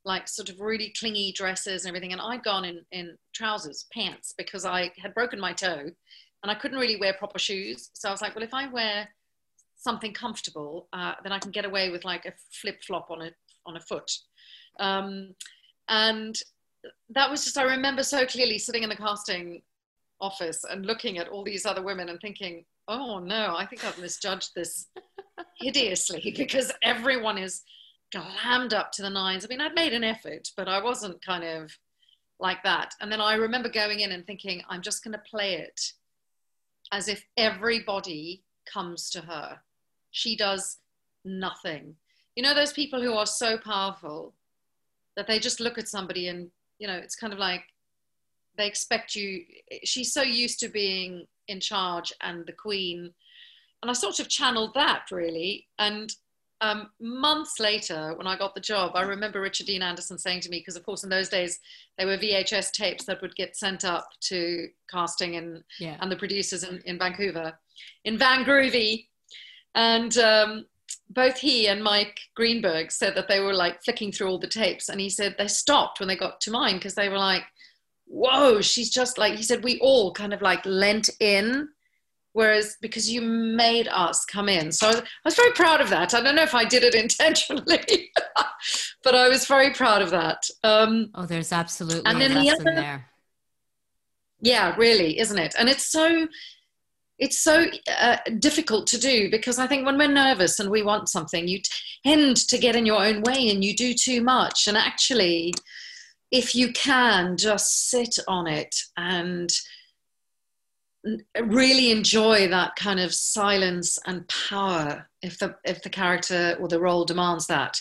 like sort of really clingy dresses and everything. And I'd gone in, in trousers, pants, because I had broken my toe and I couldn't really wear proper shoes. So I was like, well, if I wear something comfortable, uh, then I can get away with like a flip flop on a, on a foot. Um, and that was just, I remember so clearly sitting in the casting office and looking at all these other women and thinking, oh no, I think I've misjudged this hideously because everyone is glammed up to the nines. I mean, I'd made an effort, but I wasn't kind of like that. And then I remember going in and thinking, I'm just going to play it as if everybody comes to her. She does nothing. You know, those people who are so powerful that they just look at somebody and, you know, it's kind of like they expect you. She's so used to being in charge and the Queen. And I sort of channeled that really. And um, months later, when I got the job, I remember Richard Dean Anderson saying to me, because of course in those days there were VHS tapes that would get sent up to casting and, yeah. and the producers in, in Vancouver, in Van Groovy, And um, both he and Mike Greenburg said that they were like flicking through all the tapes. And he said they stopped when they got to mine because they were like, whoa, she's just like, he said, we all kind of like lent in. Whereas because you made us come in. So I was very proud of that. I don't know if I did it intentionally, but I was very proud of that. Um, oh, there's absolutely and then the other, there. Yeah, really, isn't it? And it's so it's so uh, difficult to do because I think when we're nervous and we want something, you tend to get in your own way and you do too much. And actually, if you can just sit on it and really enjoy that kind of silence and power if the if the character or the role demands that.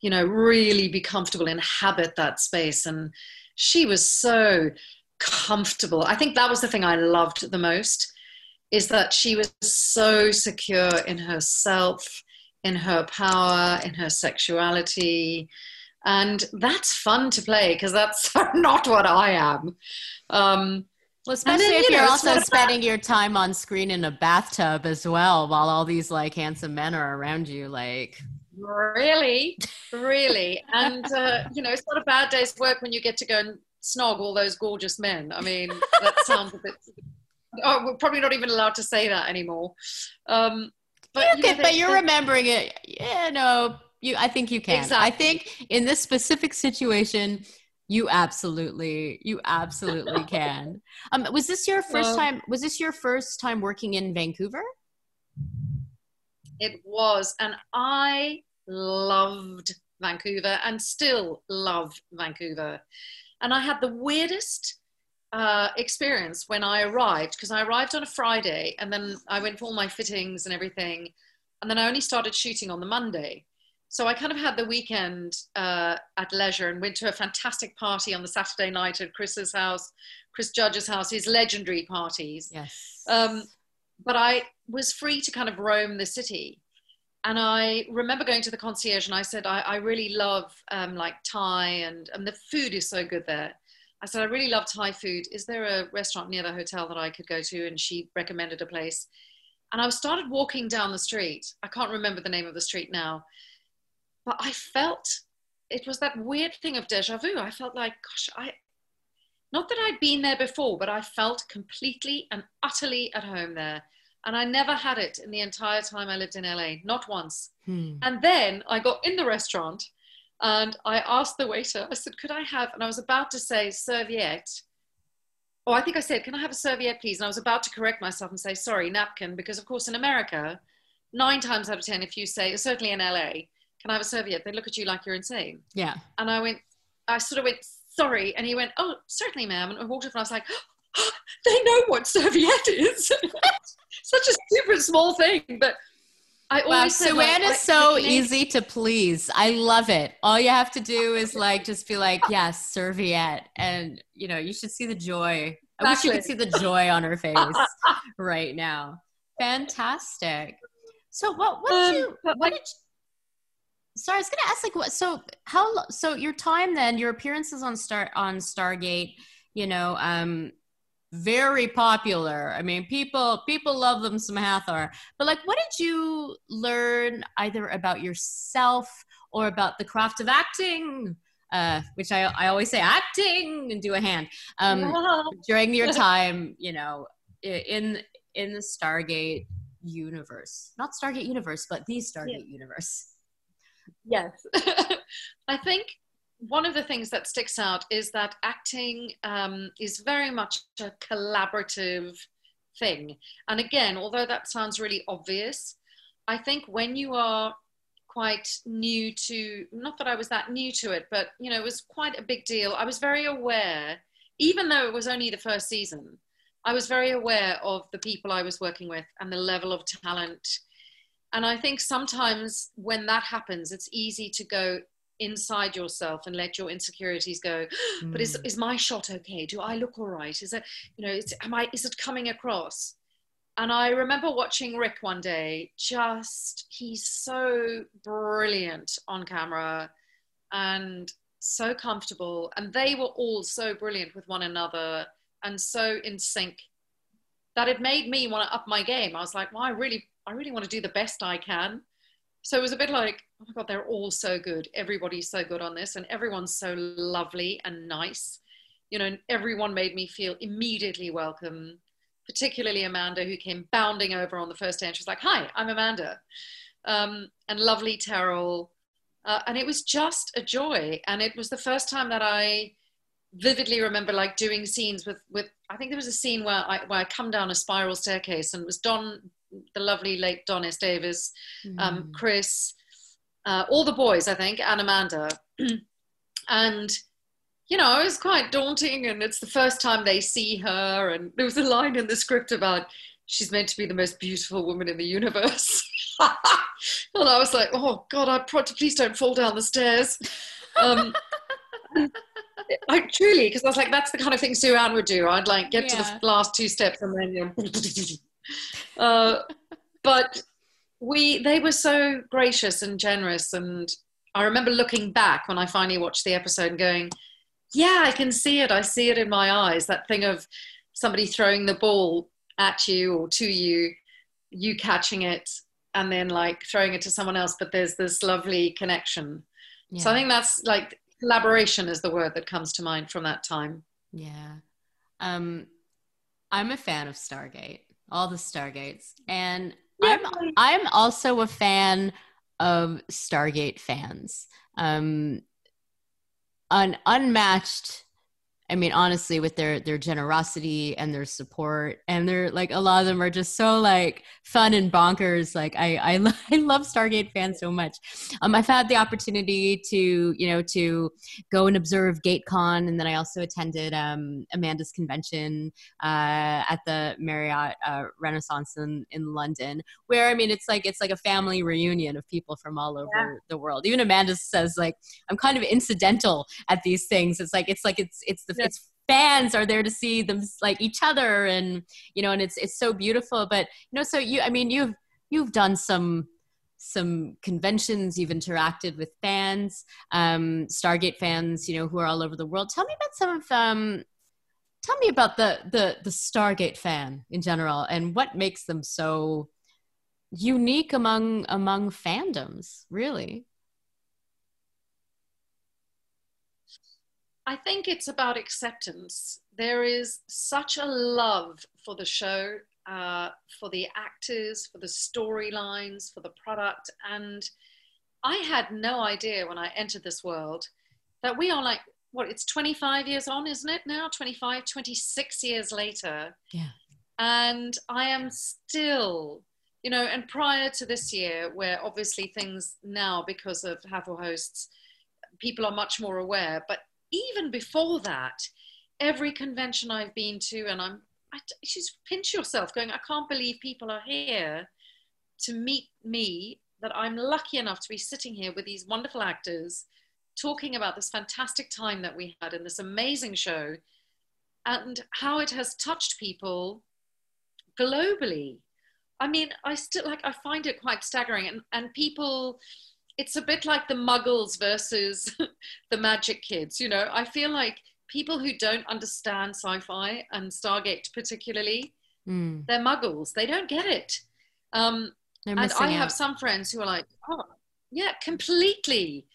You know really be comfortable inhabit that space. And she was so comfortable. I think that was the thing i loved the most is that she was so secure in herself in her power in her sexuality. And that's fun to play because that's not what I am. Um, well, especially then, if you are also spending your time on screen in a bathtub as well, while all these like handsome men are around you, like really, really, and uh, you know, it's not a bad day's work when you get to go and snog all those gorgeous men. I mean, that sounds a bit. Oh, we're probably not even allowed to say that anymore. Um, but you, you know, but you're remembering it. Yeah, no, you i think you can exactly. i think in this specific situation you absolutely you absolutely can. Um was this your first time was this your first time working in vancouver? It was and i loved vancouver and still love vancouver. And i had the weirdest uh, experience when i arrived because i arrived on a friday and then i went for all my fittings and everything and then i only started shooting on the monday so I kind of had the weekend uh, at leisure and went to a fantastic party on the Saturday night at Chris's house, Chris Judge's house, his legendary parties. Yes. Um, but I was free to kind of roam the city. And I remember going to the concierge and I said, I, I really love um, like Thai and, and the food is so good there. I said, I really love Thai food. Is there a restaurant near the hotel that I could go to? And she recommended a place. And I started walking down the street. I can't remember the name of the street now but I felt it was that weird thing of deja vu. I felt like, gosh, I, not that I'd been there before, but I felt completely and utterly at home there. And I never had it in the entire time I lived in LA, not once. Hmm. And then I got in the restaurant and I asked the waiter, I said, could I have, and I was about to say serviette. oh, I think I said, can I have a serviette, please? And I was about to correct myself and say, sorry, napkin, because of course in America, nine times out of 10, if you say, certainly in LA, can I have a serviette? They look at you like you're insane. Yeah. And I went, I sort of went, sorry. And he went, oh, certainly, ma'am. And I walked up and I was like, oh, they know what serviette is. Such a stupid small thing, but I always wow, Suanne like, is so easy to please. I love it. All you have to do is like just be like, yes, serviette. And you know, you should see the joy. I wish you could see the joy on her face right now. Fantastic. So what what did Um, you what did sorry, I was gonna ask like what so how so your time then, your appearances on Star on Stargate, you know, um very popular. I mean, people people love them some Hathor. But like, what did you learn either about yourself or about the craft of acting? Uh, which I I always say acting and do a hand. Um, during your time, you know, in in the Stargate universe, not Stargate universe, but the Stargate universe. Yes. I think one of the things that sticks out is that acting um, is very much a collaborative thing. And again, although that sounds really obvious, I think when you are quite new to, not that I was that new to it, but you know, it was quite a big deal. I was very aware, even though it was only the first season, I was very aware of the people I was working with and the level of talent and I think sometimes when that happens, it's easy to go inside yourself and let your insecurities go. But is, Mm. is my shot okay? Do I look all right? Is it, you know, is, am I, is it coming across? And I remember watching Rick one day, just, he's so brilliant on camera and so comfortable. And they were all so brilliant with one another and so in sync that it made me want to up my game. I was like, well, I really, I really want to do the best I can. So it was a bit like, oh my God, they're all so good. Everybody's so good on this, and everyone's so lovely and nice. You know, and everyone made me feel immediately welcome, particularly Amanda, who came bounding over on the first day and she was like, Hi, I'm Amanda. Um, and lovely Teryl. Uh, and it was just a joy. And it was the first time that I vividly remember like doing scenes with with I think there was a scene where I where I come down a spiral staircase and it was Don the lovely late Don S. Davis, um, Mm. Chris, uh, all the boys I think, and Amanda, and you know it was quite daunting and it's the first time they see her and there was a line in the script about she's meant to be the most beautiful woman in the universe. and I was like, oh God, I pro- please don't fall down the stairs. Um, I truly, because I was like, that's the kind of thing Suanne would do. I'd like get to the last two steps and then, you know, uh, but we, they were so gracious and generous. And I remember looking back when I finally watched the episode and going, yeah, I can see it. I see it in my eyes. That thing of somebody throwing the ball at you or to you, you catching it and then like throwing it to someone else. But there's this lovely connection. So I think that's like collaboration is the word that comes to mind from that time. Yeah. Um, I'm a fan of Stargate, all the Stargates. And I'm I'm also a fan of Stargate fans. Um, un, unmatched. I mean, honestly, with their their generosity and their support, and they're like a lot of them are just so like fun and bonkers. Like I I, lo- I love Stargate fans so much. Um, I've had the opportunity to you know to go and observe GateCon, and then I also attended um, Amanda's convention uh, at the Marriott uh, Renaissance in, in London, where I mean it's like it's like a family reunion of people from all over the world. Even Amanda says like I'm kind of incidental at these things. It's like it's like it's it's the It's fans are there to see them like each other and you know and it's it's so beautiful. But you know so you i mean you've you've done some some conventions you've interacted with fans um stargate fans you know who are all over the world. Tell me about some of um tell me about the the the stargate fan in general and what makes them so unique among among fandoms really I think it's about acceptance. There is such a love for the show, uh, for the actors, for the storylines, for the product. And I had no idea when I entered this world that we are like, what it's 25 years on, isn't it now? 25, 26 years later. Yeah. And I am still, you know, and prior to this year, where obviously things now, because of Hathor hosts, people are much more aware. But even before that, every convention I've been to, and I'm, I, just pinch yourself going, I can't believe people are here to meet me, that I'm lucky enough to be sitting here with these wonderful actors talking about this fantastic time that we had in this amazing show and how it has touched people globally. I mean, I still like, I find it quite staggering. And, and people, it's a bit like the muggles versus the magic kids. You know, I feel like people who don't understand sci fi and Stargate particularly, mm. they're muggles. They don't get it. Um, and I out. have some friends who are like, oh, yeah, completely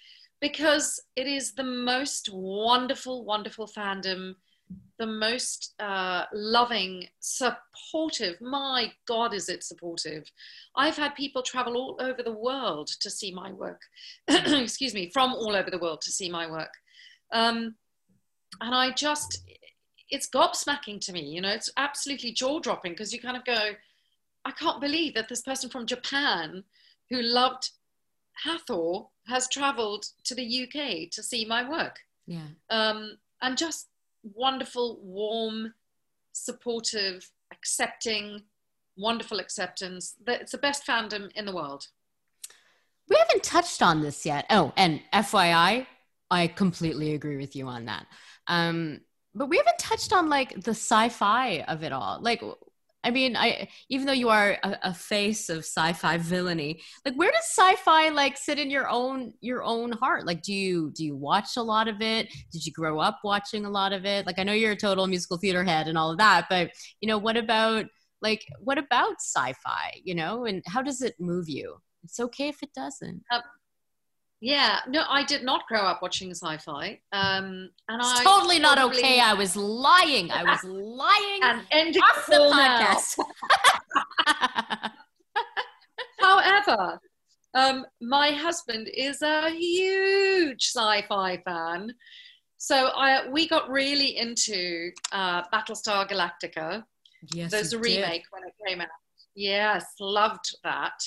because it is the most wonderful, wonderful fandom, the most uh, loving, supportive. My God, is it supportive? I've had people travel all over the world to see my work. Excuse me, from all over the world to see my work. Um, and I just, it's gobsmacking to me. You know, it's absolutely jaw dropping because you kind of go, I can't believe that this person from Japan who loved Hathor has traveled to the UK to see my work. Yeah. Um, and just wonderful, warm, supportive, accepting, wonderful acceptance. It's the best fandom in the world. We haven't touched on this yet. Oh, and FYI, I completely agree with you on that. Um, but we haven't touched on like the sci-fi of it all. Like I mean, I even though you are a, a, face of sci-fi villainy, like where does sci-fi like sit in your own your own heart? Like, do you do you watch a lot of it? Did you grow up watching a lot of it? Like, I know you're a total musical theater head and all of that, but you know, what about like what about sci-fi? You know, and how does it move you? It's okay if it doesn't. Uh, yeah, no, I did not grow up watching sci-fi, um, and it's I totally not okay. I was lying. I was lying. and ending off the podcast. However, um, my husband is a huge sci-fi fan, so I we got really into uh, Battlestar Galactica. Yes, there's a remake did. when it came out. Yes, loved that.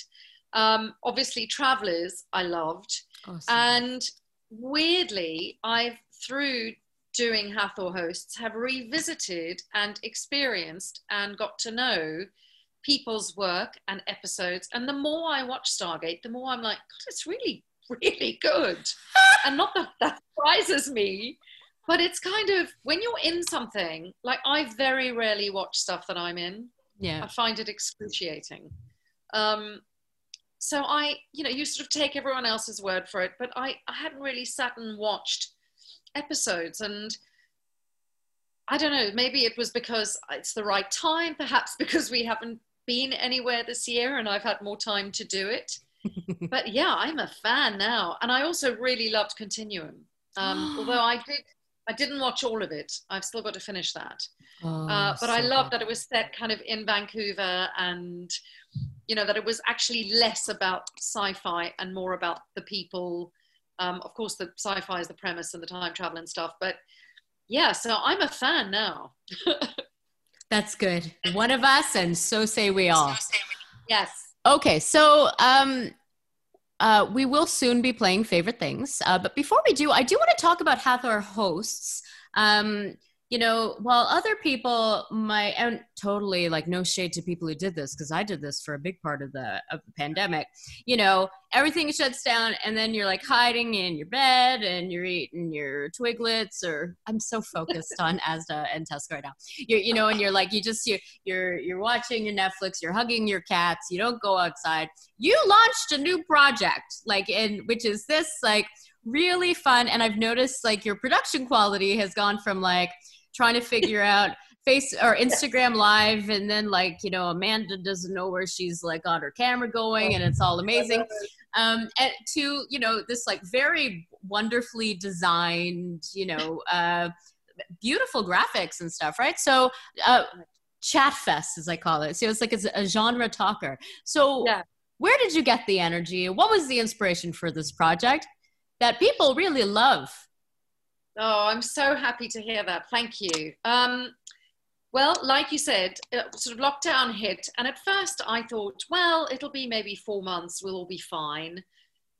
Um, obviously, Travelers, I loved. Awesome. And weirdly, I've, through doing Hathor hosts, have revisited and experienced and got to know people's work and episodes. And the more I watch Stargate, the more I'm like, God, it's really, really good. and not that that surprises me, but it's kind of when you're in something, like I very rarely watch stuff that I'm in. Yeah. I find it excruciating. Um, so I, you know, you sort of take everyone else's word for it, but I, I hadn't really sat and watched episodes and I don't know, maybe it was because it's the right time, perhaps because we haven't been anywhere this year and I've had more time to do it. but yeah, I'm a fan now. And I also really loved Continuum. Um, although I did I didn't watch all of it. I've still got to finish that. Oh, uh, but so I love that it was set kind of in Vancouver and you know that it was actually less about sci-fi and more about the people. Um, of course the sci-fi is the premise and the time travel and stuff but yeah so i'm a fan now. That's good. One of us and so say we all. Yes. Okay so um uh, we will soon be playing favorite things uh, but before we do i do want to talk about hathor hosts um, you know, while other people might, and totally like no shade to people who did this, because I did this for a big part of the of the pandemic. You know, everything shuts down, and then you're like hiding in your bed and you're eating your Twiglets, or I'm so focused on Asda and Tesco right now. You you know, and you're like you just you you're you're watching your Netflix, you're hugging your cats, you don't go outside. You launched a new project, like in which is this like really fun, and I've noticed like your production quality has gone from like trying to figure out face or Instagram live and then like you know Amanda doesn't know where she's like on her camera going and it's all amazing. Um and to you know this like very wonderfully designed you know uh beautiful graphics and stuff right? So uh chat fest as I call it. So it's like it's a genre talker. So yeah. where did you get the energy? What was the inspiration for this project that people really love Oh, I'm so happy to hear that. Thank you. Um, well, like you said, sort of lockdown hit, and at first I thought, well, it'll be maybe four months, we'll all be fine.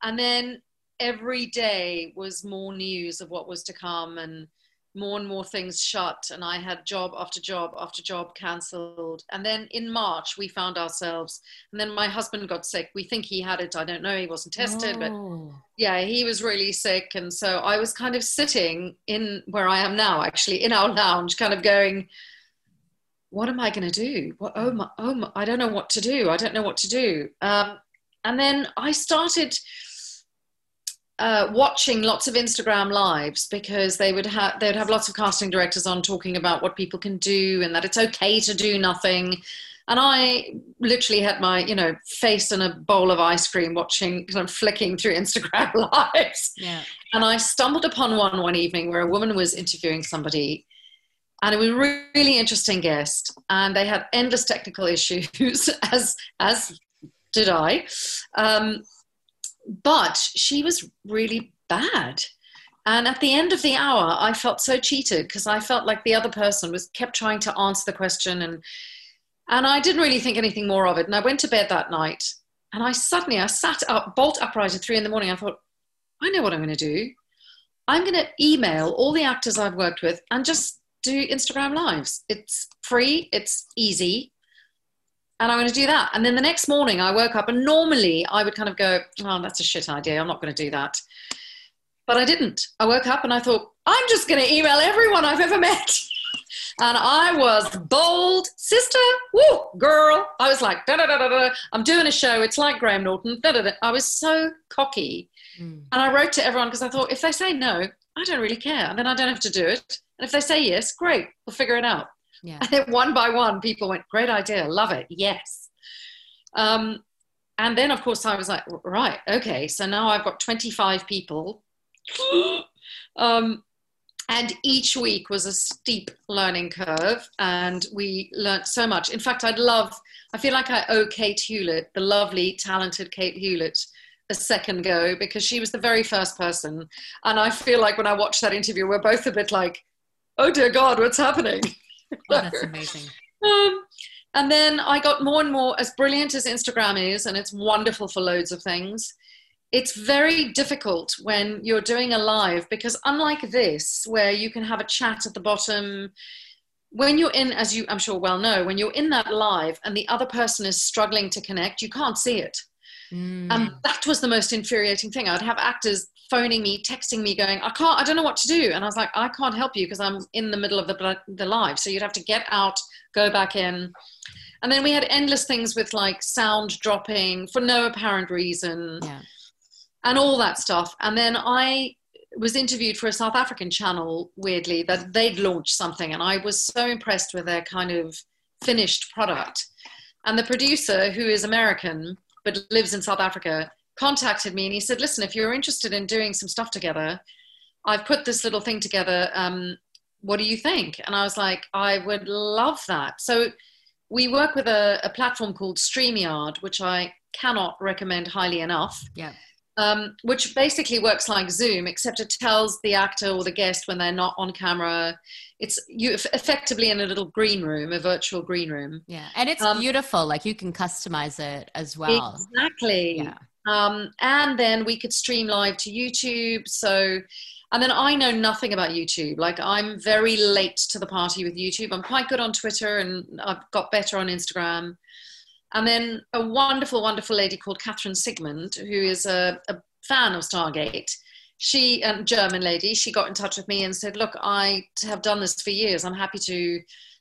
And then every day was more news of what was to come, and more and more things shut and i had job after job after job cancelled. And then in march we found ourselves and then my husband got sick. We think he had it. I don't know. He wasn't tested oh. but yeah he was really sick. And so i was kind of sitting in where i am now actually in our lounge kind of going what am i going to do? What, oh my oh my, i don't know what to do. I don't know what to do. Um, and then i started uh, watching lots of Instagram lives because they would have they would have lots of casting directors on talking about what people can do and that it's okay to do nothing. And I literally had my, you know, face in a bowl of ice cream watching, kind of flicking through Instagram lives. Yeah. And I stumbled upon one one evening where a woman was interviewing somebody and it was a really interesting guest and they had endless technical issues as as did I. Um, but she was really bad. And at the end of the hour, I felt so cheated because I felt like the other person was kept trying to answer the question and and I didn't really think anything more of it. And I went to bed that night and I suddenly I sat up bolt upright at three in the morning. I thought, I know what I'm going to do. I'm going to email all the actors I've worked with and just do Instagram lives. It's free, it's easy, and I'm going to do that. And then the next morning I woke up and normally I would kind of go, oh, that's a shit idea. I'm not going to do that. But I didn't. I woke up and I thought, I'm just going to email everyone I've ever met. and I was bold, sister, woo, girl. I was like, da da da da da. I'm doing a show. It's like Graham Norton. Da, da, da. I was so cocky. Mm. And I wrote to everyone because I thought, if they say no, I don't really care. And then I don't have to do it. And if they say yes, great, we'll figure it out. Yeah. And then one by one, people went, great idea, love it, yes. Um, and then, of course, I was like, right, okay, so now I've got 25 people. um, and each week was a steep learning curve, and we learned so much. In fact, I'd love, I feel like I owe Kate Hewlett, the lovely, talented Kate Hewlett, a second go because she was the very first person. And I feel like when I watched that interview, we're both a bit like, oh dear God, what's happening? Oh, that's amazing. Um, and then I got more and more, as brilliant as Instagram is, and it's wonderful for loads of things, it's very difficult when you're doing a live because, unlike this, where you can have a chat at the bottom, when you're in, as you I'm sure well know, when you're in that live and the other person is struggling to connect, you can't see it. Mm. And that was the most infuriating thing. I'd have actors phoning me, texting me, going, I can't, I don't know what to do. And I was like, I can't help you because I'm in the middle of the, the live. So you'd have to get out, go back in. And then we had endless things with like sound dropping for no apparent reason yeah. and all that stuff. And then I was interviewed for a South African channel, weirdly, that they'd launched something. And I was so impressed with their kind of finished product. And the producer, who is American but lives in South Africa, contacted me and he said, listen, if you're interested in doing some stuff together, I've put this little thing together. Um, what do you think? And I was like, I would love that. So we work with a, a platform called StreamYard, which I cannot recommend highly enough. Yeah. Um, which basically works like Zoom, except it tells the actor or the guest when they're not on camera. It's you effectively in a little green room, a virtual green room. Yeah, and it's um, beautiful. Like you can customize it as well. Exactly. Yeah. Um, and then we could stream live to YouTube. So, and then I know nothing about YouTube. Like I'm very late to the party with YouTube. I'm quite good on Twitter and I've got better on Instagram. And then a wonderful, wonderful lady called Catherine Sigmund, who is a, a fan of Stargate. She, a German lady, she got in touch with me and said, Look, I have done this for years. I'm happy to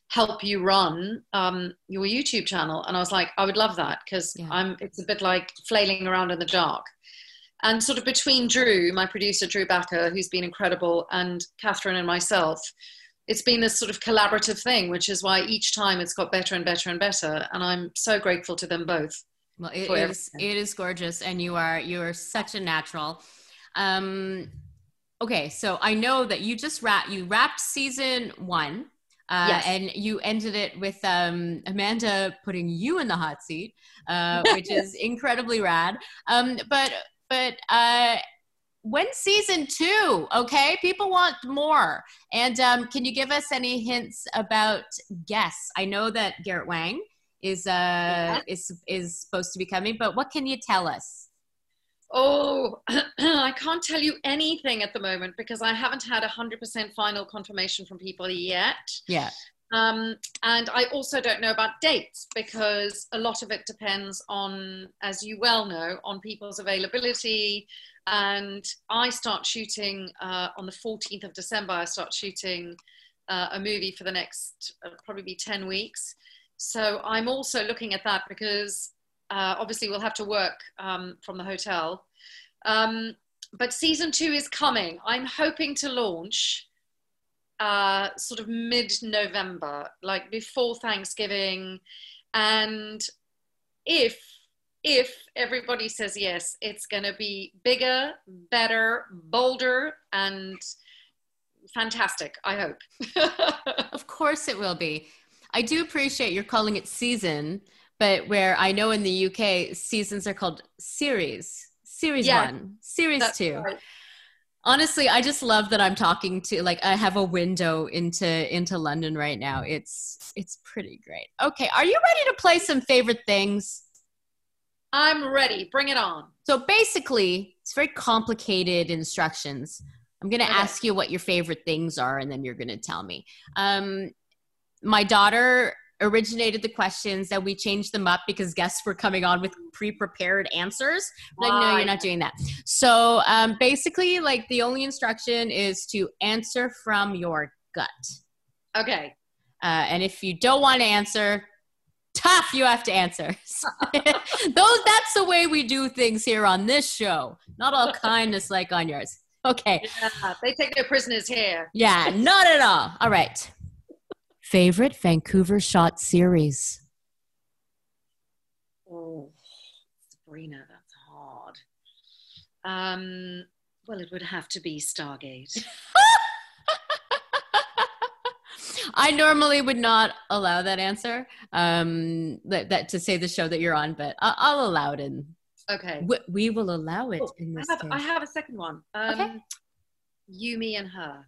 help you run um, your YouTube channel. And I was like, I would love that because yeah. I'm. It's a bit like flailing around in the dark. And sort of between Drew, my producer Drew Backer, who's been incredible, and Catherine and myself, it's been this sort of collaborative thing, which is why each time it's got better and better and better. And I'm so grateful to them both. Well, it is it is gorgeous, and you are you are such a natural. Um, okay, so I know that you just wrapped you wrapped season one uh, yes. And you ended it with um, Amanda putting you in the hot seat, uh, which is incredibly rad. Um, but but uh, when season two? Okay, people want more. And um, can you give us any hints about guests? I know that Garrett Wang is uh yeah. is is supposed to be coming, but what can you tell us? Oh, I can't tell you anything at the moment because I haven't had a hundred percent final confirmation from people yet. Yeah. Um, and I also don't know about dates because a lot of it depends on, as you well know, on people's availability. And I start shooting uh, on the 14th of December. I start shooting uh, a movie for the next uh, probably 10 weeks. So I'm also looking at that because uh, obviously we'll have to work um, from the hotel. Um, but season two is coming. I'm hoping to launch uh, sort of mid November, like before Thanksgiving. And if if everybody says yes, it's going to be bigger, better, bolder, and fantastic. I hope. of course, it will be. I do appreciate you're calling it season, but where I know in the UK, seasons are called series. Series yeah, one, series two. Right. Honestly i just love that i'm talking to like i have a window into into london right now. It's it's pretty great. Okay are you ready to play some favorite things? I'm ready. Bring it on. So basically it's very complicated instructions. I'm going to okay. ask you what your favorite things are and then you're going to tell me. Um my daughter originated the questions that we changed them up because guests were coming on with pre-prepared answers. Like no you're not doing that. So um, basically like the only instruction is to answer from your gut. Okay. Uh, and if you don't want to answer tough you have to answer. Those that's the way we do things here on this show. Not all kindness like on yours. Okay. Yeah, they take their prisoners here yeah not at all. All right Favorite Vancouver shot series? Oh, Sabrina, that's hard. Um, well, it would have to be Stargate. I normally would not allow that answer, um, that, that to say the show that you're on, but I'll, I'll allow it in. Okay. We, we will allow it oh, in this I have, I have, a second one. Um, okay. You, me, and her.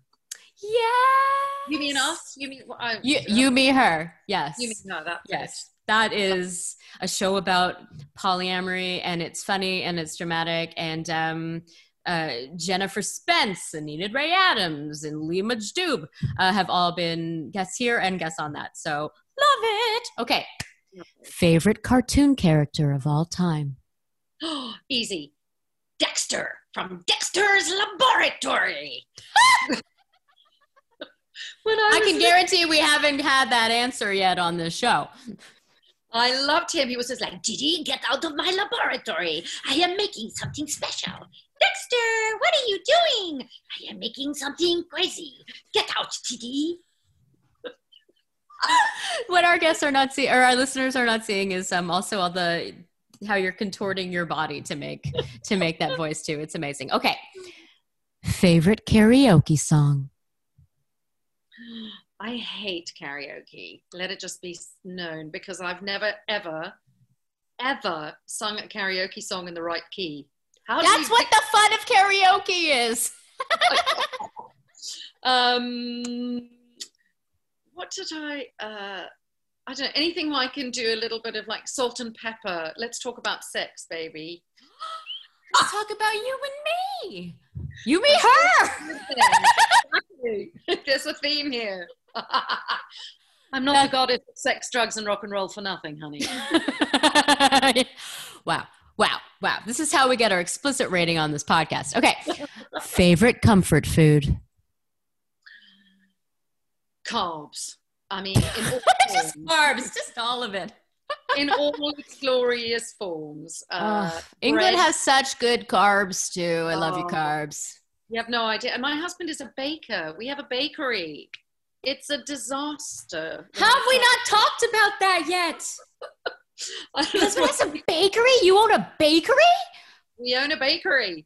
Yeah. You mean us? You mean I, you? You mean her? Yes. You mean no? That's yes. That is a show about polyamory, and it's funny and it's dramatic, and um, uh, Jennifer Spence and Enid Raye Adams and Lee Majdoub uh, have all been guests here and guests on that. So love it. Okay. Favorite cartoon character of all time? Easy. Dexter from Dexter's Laboratory. I, I can guarantee we haven't had that answer yet on this show. I loved him. He was just like, Didi, get out of my laboratory. I am making something special. Dexter, what are you doing? I am making something crazy. Get out, Didi. what our guests are not seeing, or our listeners are not seeing, is um, also all the how you're contorting your body to make to make that voice too. It's amazing. Okay, favorite karaoke song. I hate karaoke. Let it just be known because I've never, ever, ever sung a karaoke song in the right key. How That's what the fun of karaoke is. um, what did I? Uh, I don't know. Anything I can do a little bit of like salt and pepper. Let's talk about sex, baby. Let's talk about you and me. You, me, her. There's a theme here. I'm not the goddess of sex, drugs, and rock and roll for nothing, honey. wow. Wow. Wow. This is how we get our explicit rating on this podcast. Okay. Favorite comfort food? Carbs. I mean, just carbs, just all of it. in all its glorious forms. Uh, oh, England has such good carbs too. I love oh, you, carbs. You have no idea. And my husband is a baker. We have a bakery. It's a disaster. How Have we not talked about that yet? husband has a bakery? You own a bakery? We own a bakery.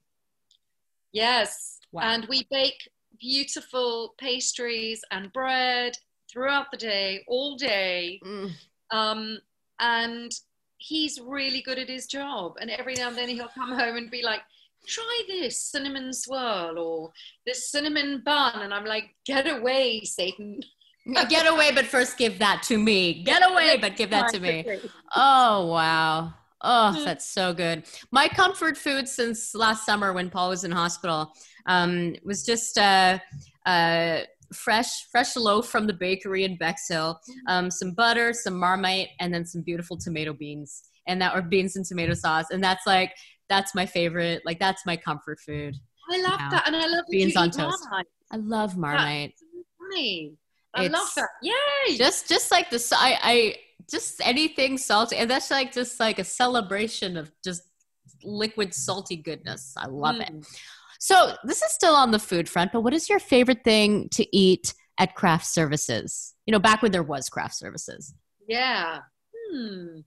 Yes. Wow. And we bake beautiful pastries and bread throughout the day, all day. Mm. Um, and he's really good at his job. And every now and then he'll come home and be like, try this cinnamon swirl or this cinnamon bun. And I'm like, get away, Satan. Get away, but first give that to me. Get away, but give that to me. Oh, wow. Oh, that's so good. My comfort food since last summer when Paul was in hospital um, was just uh, uh, fresh, fresh loaf from the bakery in Bexhill, um, some butter, some Marmite, and then some beautiful tomato beans, and that or beans and tomato sauce. And that's like that's my favorite. Like that's my comfort food. I love that, and I love Beans on toast. Marmite. I love Marmite. Funny. I It's- love that. Yay! just just like the I, I just anything salty and that's like just like a celebration of just liquid salty goodness i love it Mm. so this is still on the food front but what is your favorite thing to eat at craft services you know back when there was craft services Yeah. Hmm.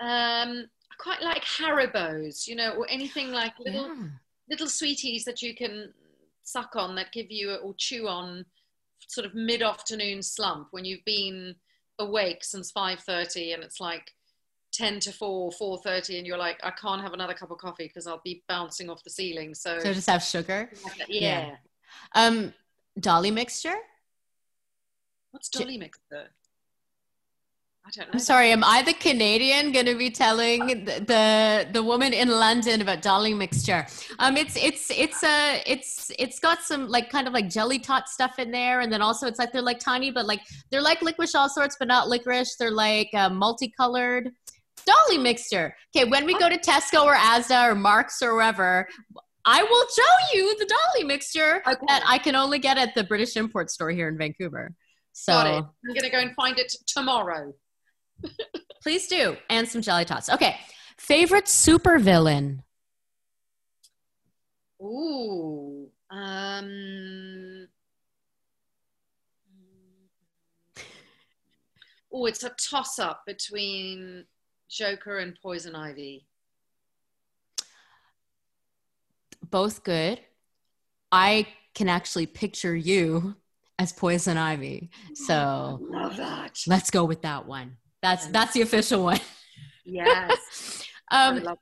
Um, quite like Haribo's, you know, or anything like little Yeah. little sweeties that you can suck on that give you or chew on sort of mid-afternoon slump when you've been awake since 5.30 and it's like 10 to 4 4.30 and you're like i can't have another cup of coffee because i'll be bouncing off the ceiling so, so just have sugar yeah. yeah. um dolly mixture what's dolly mixer i don't know. i'm sorry am i the canadian going to be telling the, the the woman in london about dolly mixture? Um it's it's it's a it's it's got some like kind of like jelly tot stuff in there and then also it's like they're like tiny but like they're like licorice all sorts but not licorice. They're like uh, multicolored. Dolly mixture. Okay when we go to tesco or asda or marks or wherever i will show you the dolly mixture Okay. that i can only get at the british import store here in vancouver. So Got it. i'm gonna go and find it tomorrow Please do. And some jelly tots. Okay. Favorite supervillain? Ooh. Um, oh, it's a toss up between Joker and Poison Ivy. Both good. I can actually picture you as Poison Ivy. So Love that. let's go with that one. That's that's the official one. Yes. Um, love-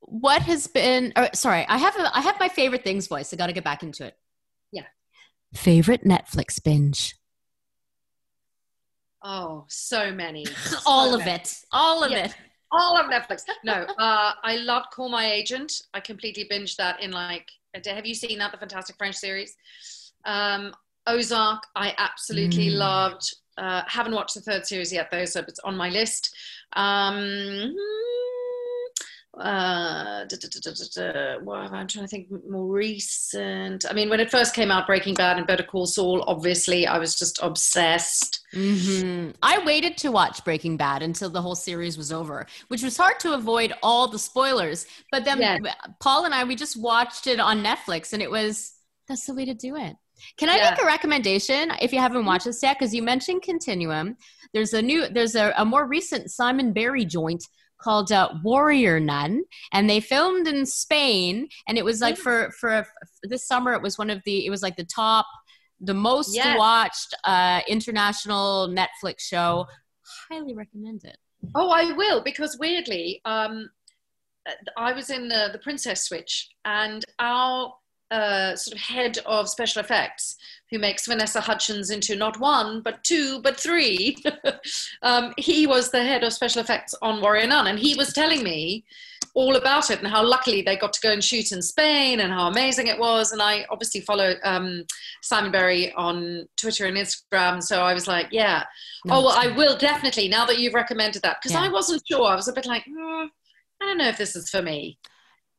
what has been or, sorry, I have a, I have my favorite things voice. I gotta get back into it. Yeah. Favorite Netflix binge. oh, so many. All So of many. it. All of Yeah. it. All of Netflix. No, uh, I loved Call My Agent. I completely binged that in like a day. Have you seen that, the Fantastic French series? Um, Ozark, I absolutely Mm. loved. Uh, haven't watched the third series yet, though, so it's on my list. Um, uh, da, da, da. Well, I'm trying to think more recent. I mean, when it first came out, Breaking Bad and Better Call Saul, obviously, I was just obsessed. hmm I waited to watch Breaking Bad until the whole series was over, which was hard to avoid all the spoilers. But then Yes. Paul and I, we just watched it on Netflix, and it was that's the way to do it. Can I Yeah. make a recommendation if you haven't watched this yet? Because you mentioned Continuum. There's a new, there's a, a more recent Simon Barry joint called uh, Warrior Nun, and they filmed in Spain, and it was like for for this summer. It was one of the, it was like the top, the most Yes. watched uh, international Netflix show. Highly recommend it. Oh, I will because weirdly, um, I was in the, the Princess Switch, and our uh, sort of head of special effects, who makes Vanessa Hudgens into not one but two but three, um, he was the head of special effects on Warrior Nun, and he was telling me all about it and how luckily they got to go and shoot in Spain and how amazing it was. And I obviously follow um, Simon Barry on Twitter and Instagram, so I was like, yeah. Oh, well, I will definitely now that you've recommended that because Yeah. I wasn't sure. I was a bit like, "Hmm, I don't know if this is for me.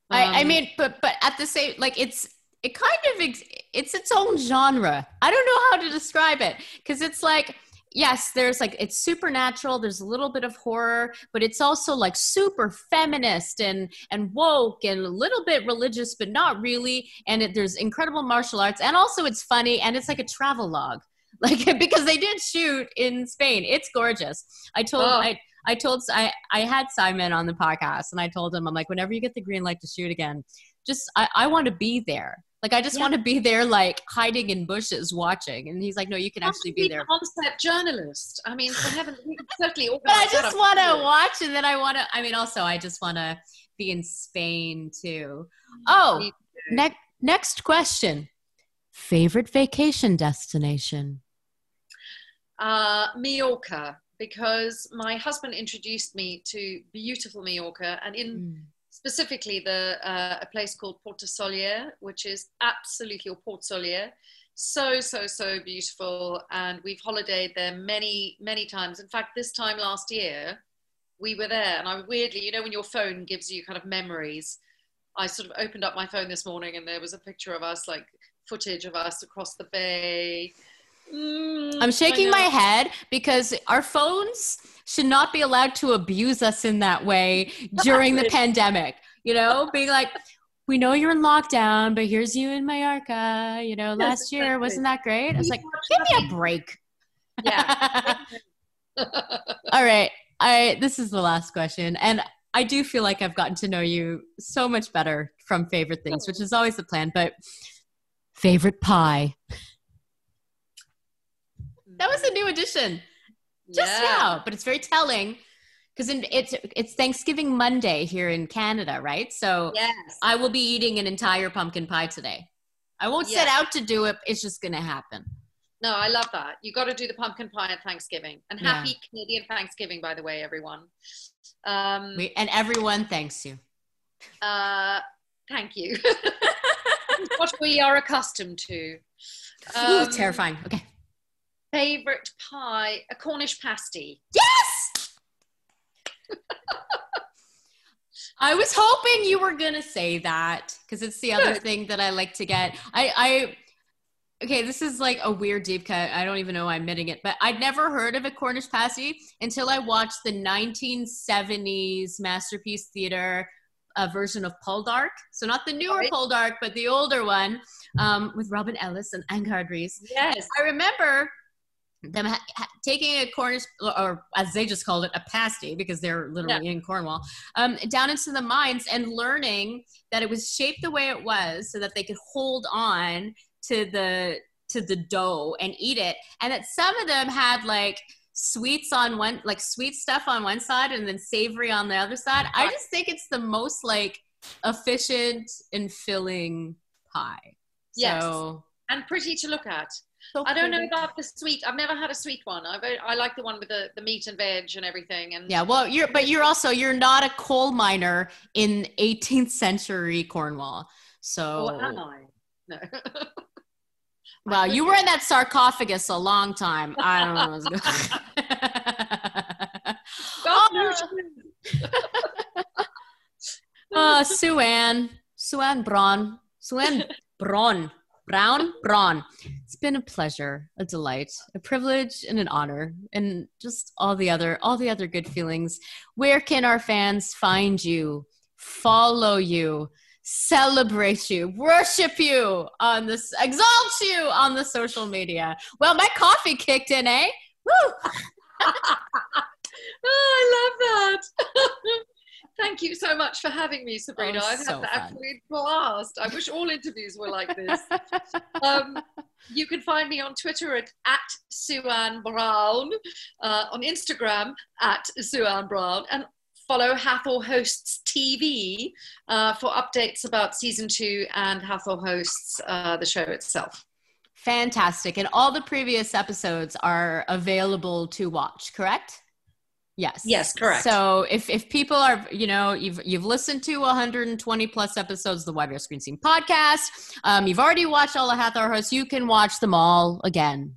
I, I Um, mean, but but at the same, like it's it kind of ex- it's its own genre. I don't know how to describe it because it's like yes, there's like it's supernatural. There's a little bit of horror, but it's also like super feminist and and woke and a little bit religious, but not really. And it, there's incredible martial arts, and also it's funny and it's like a travel log. Like because they did shoot in Spain, it's gorgeous. I told Oh. I I told I I had Simon on the podcast, and I told him I'm like, whenever you get the green light to shoot again, just I, I want to be there. Like I just Yeah. want to be there, like hiding in bushes, watching. And he's like, no, you can actually be there. Concept journalist. I mean, for heaven, certainly But I just want to watch, and then I want to. I mean, also, I just want to be in Spain too. Oh, next next question. Favorite vacation destination? Uh, Mallorca, because my husband introduced me to beautiful Mallorca, and in mm. Specifically the uh, a place called Porto Sóller, which is absolutely or Port Sóller, so so so beautiful, and we've holidayed there many many times. In fact, this time last year, we were there, and I weirdly, you know, when your phone gives you kind of memories. I sort of opened up my phone this morning and there was a picture of us, like footage of us across the bay, Mm, I'm shaking my head because our phones should not be allowed to abuse us in that way during the pandemic. You know, being like, we know you're in lockdown, but here's you in Mallorca. You know, last year wasn't that great? I was like, give me a break. Yeah. All right. I this is the last question, and I do feel like I've gotten to know you so much better from favorite things, which is always the plan. But favorite pie. That was a new addition just yeah. now, but it's very telling because it's it's Thanksgiving Monday here in Canada, right? So yes. I will be eating an entire pumpkin pie today. I won't yes. set out to do it; it's just going to happen. No, I love that. You got to do the pumpkin pie at Thanksgiving, and happy yeah. Canadian Thanksgiving, by the way, everyone. Um, we, and everyone thanks you. Uh, thank you. what we are accustomed to. Um, Ooh, terrifying. Okay favorite pie, a Cornish pasty. Yes! I was hoping you were gonna say that because it's the other thing that I like to get. I, I, okay, this is like a weird deep cut. I don't even know why I'm admitting it, but I'd never heard of a Cornish pasty until I watched the 1970s Masterpiece Theater uh, version of Poldark. So not the newer right. Poldark, but the older one um, with Robin Ellis and Angharad Rees. Yes, I remember them ha- ha- taking a Cornish, or as they just called it, a pasty, because they're literally yeah. in Cornwall, um, down into the mines and learning that it was shaped the way it was so that they could hold on to the to the dough and eat it, and that some of them had like sweets on one, like sweet stuff on one side, and then savory on the other side. I just think it's the most like efficient and filling pie. Yes. So, and pretty to look at. So I don't know about the sweet. I've never had a sweet one. I I like the one with the, the meat and veg and everything. And yeah, well, you're but you're also you're not a coal miner in 18th century Cornwall. So oh, am I? No. well, you were in that sarcophagus a long time. I don't know. What's going. oh, uh, Sue Ann, Suanne Braun, Suanne Braun. Brown, Braun. It's been a pleasure, a delight, a privilege, and an honor, and just all the other all the other good feelings. Where can our fans find you, follow you, celebrate you, worship you on this, exalt you on the social media? Well, my coffee kicked in, eh? Woo! oh, I love that. Thank you so much for having me, Sabrina. Oh, I've so had an absolute blast. I wish all interviews were like this. um, you can find me on Twitter at, at Suanne Braun, uh, on Instagram at Suanne Braun, and follow Hathor Hosts TV uh, for updates about season two and Hathor Hosts, uh, the show itself. Fantastic. And all the previous episodes are available to watch, correct? Yes. Yes, correct. So if if people are, you know, you've you've listened to 120 plus episodes of the YVR Screen Scene podcast, um, you've already watched all the Hathor hosts, you can watch them all again.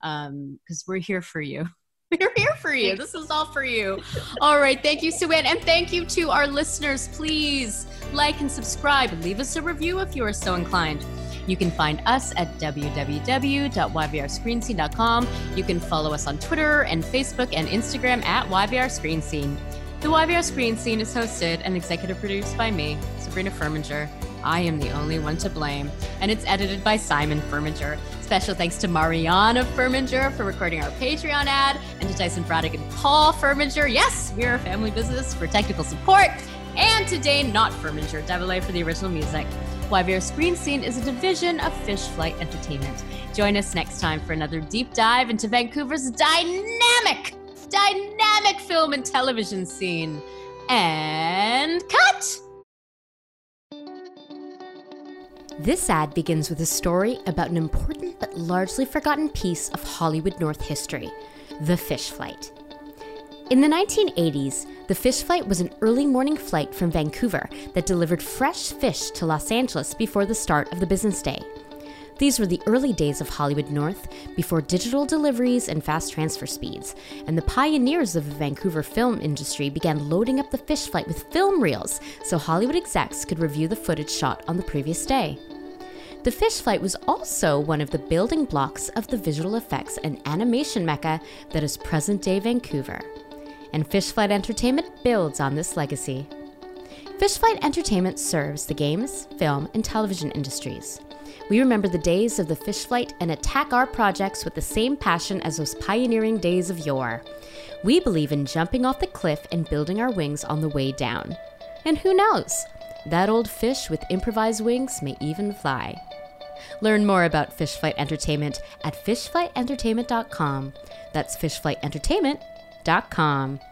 Um, because we're here for you. We're here for you. This is all for you. All right. Thank you, Suanne. And thank you to our listeners. Please like and subscribe and leave us a review if you are so inclined. You can find us at www.yvrscreenscene.com. You can follow us on Twitter and Facebook and Instagram at YVR Screen Scene. The YVR Screen Scene is hosted and executive produced by me, Sabrina Furminger. I am the only one to blame, and it's edited by Simon Furminger. Special thanks to Mariana Furminger for recording our Patreon ad, and to Tyson Braddock and Paul Furminger. Yes, we are a family business for technical support. And to Dane Not Furminger, Devil for the original music. YVR Screen Scene is a division of Fish Flight Entertainment. Join us next time for another deep dive into Vancouver's dynamic, dynamic film and television scene. And cut! This ad begins with a story about an important but largely forgotten piece of Hollywood North history the fish flight. In the 1980s, the fish flight was an early morning flight from Vancouver that delivered fresh fish to Los Angeles before the start of the business day. These were the early days of Hollywood North, before digital deliveries and fast transfer speeds, and the pioneers of the Vancouver film industry began loading up the fish flight with film reels so Hollywood execs could review the footage shot on the previous day. The fish flight was also one of the building blocks of the visual effects and animation mecca that is present day Vancouver. And Fishflight Entertainment builds on this legacy. Fishflight Entertainment serves the games, film, and television industries. We remember the days of the Fishflight and attack our projects with the same passion as those pioneering days of yore. We believe in jumping off the cliff and building our wings on the way down. And who knows? That old fish with improvised wings may even fly. Learn more about Fishflight Entertainment at fishflightentertainment.com. That's fishflightentertainment.com.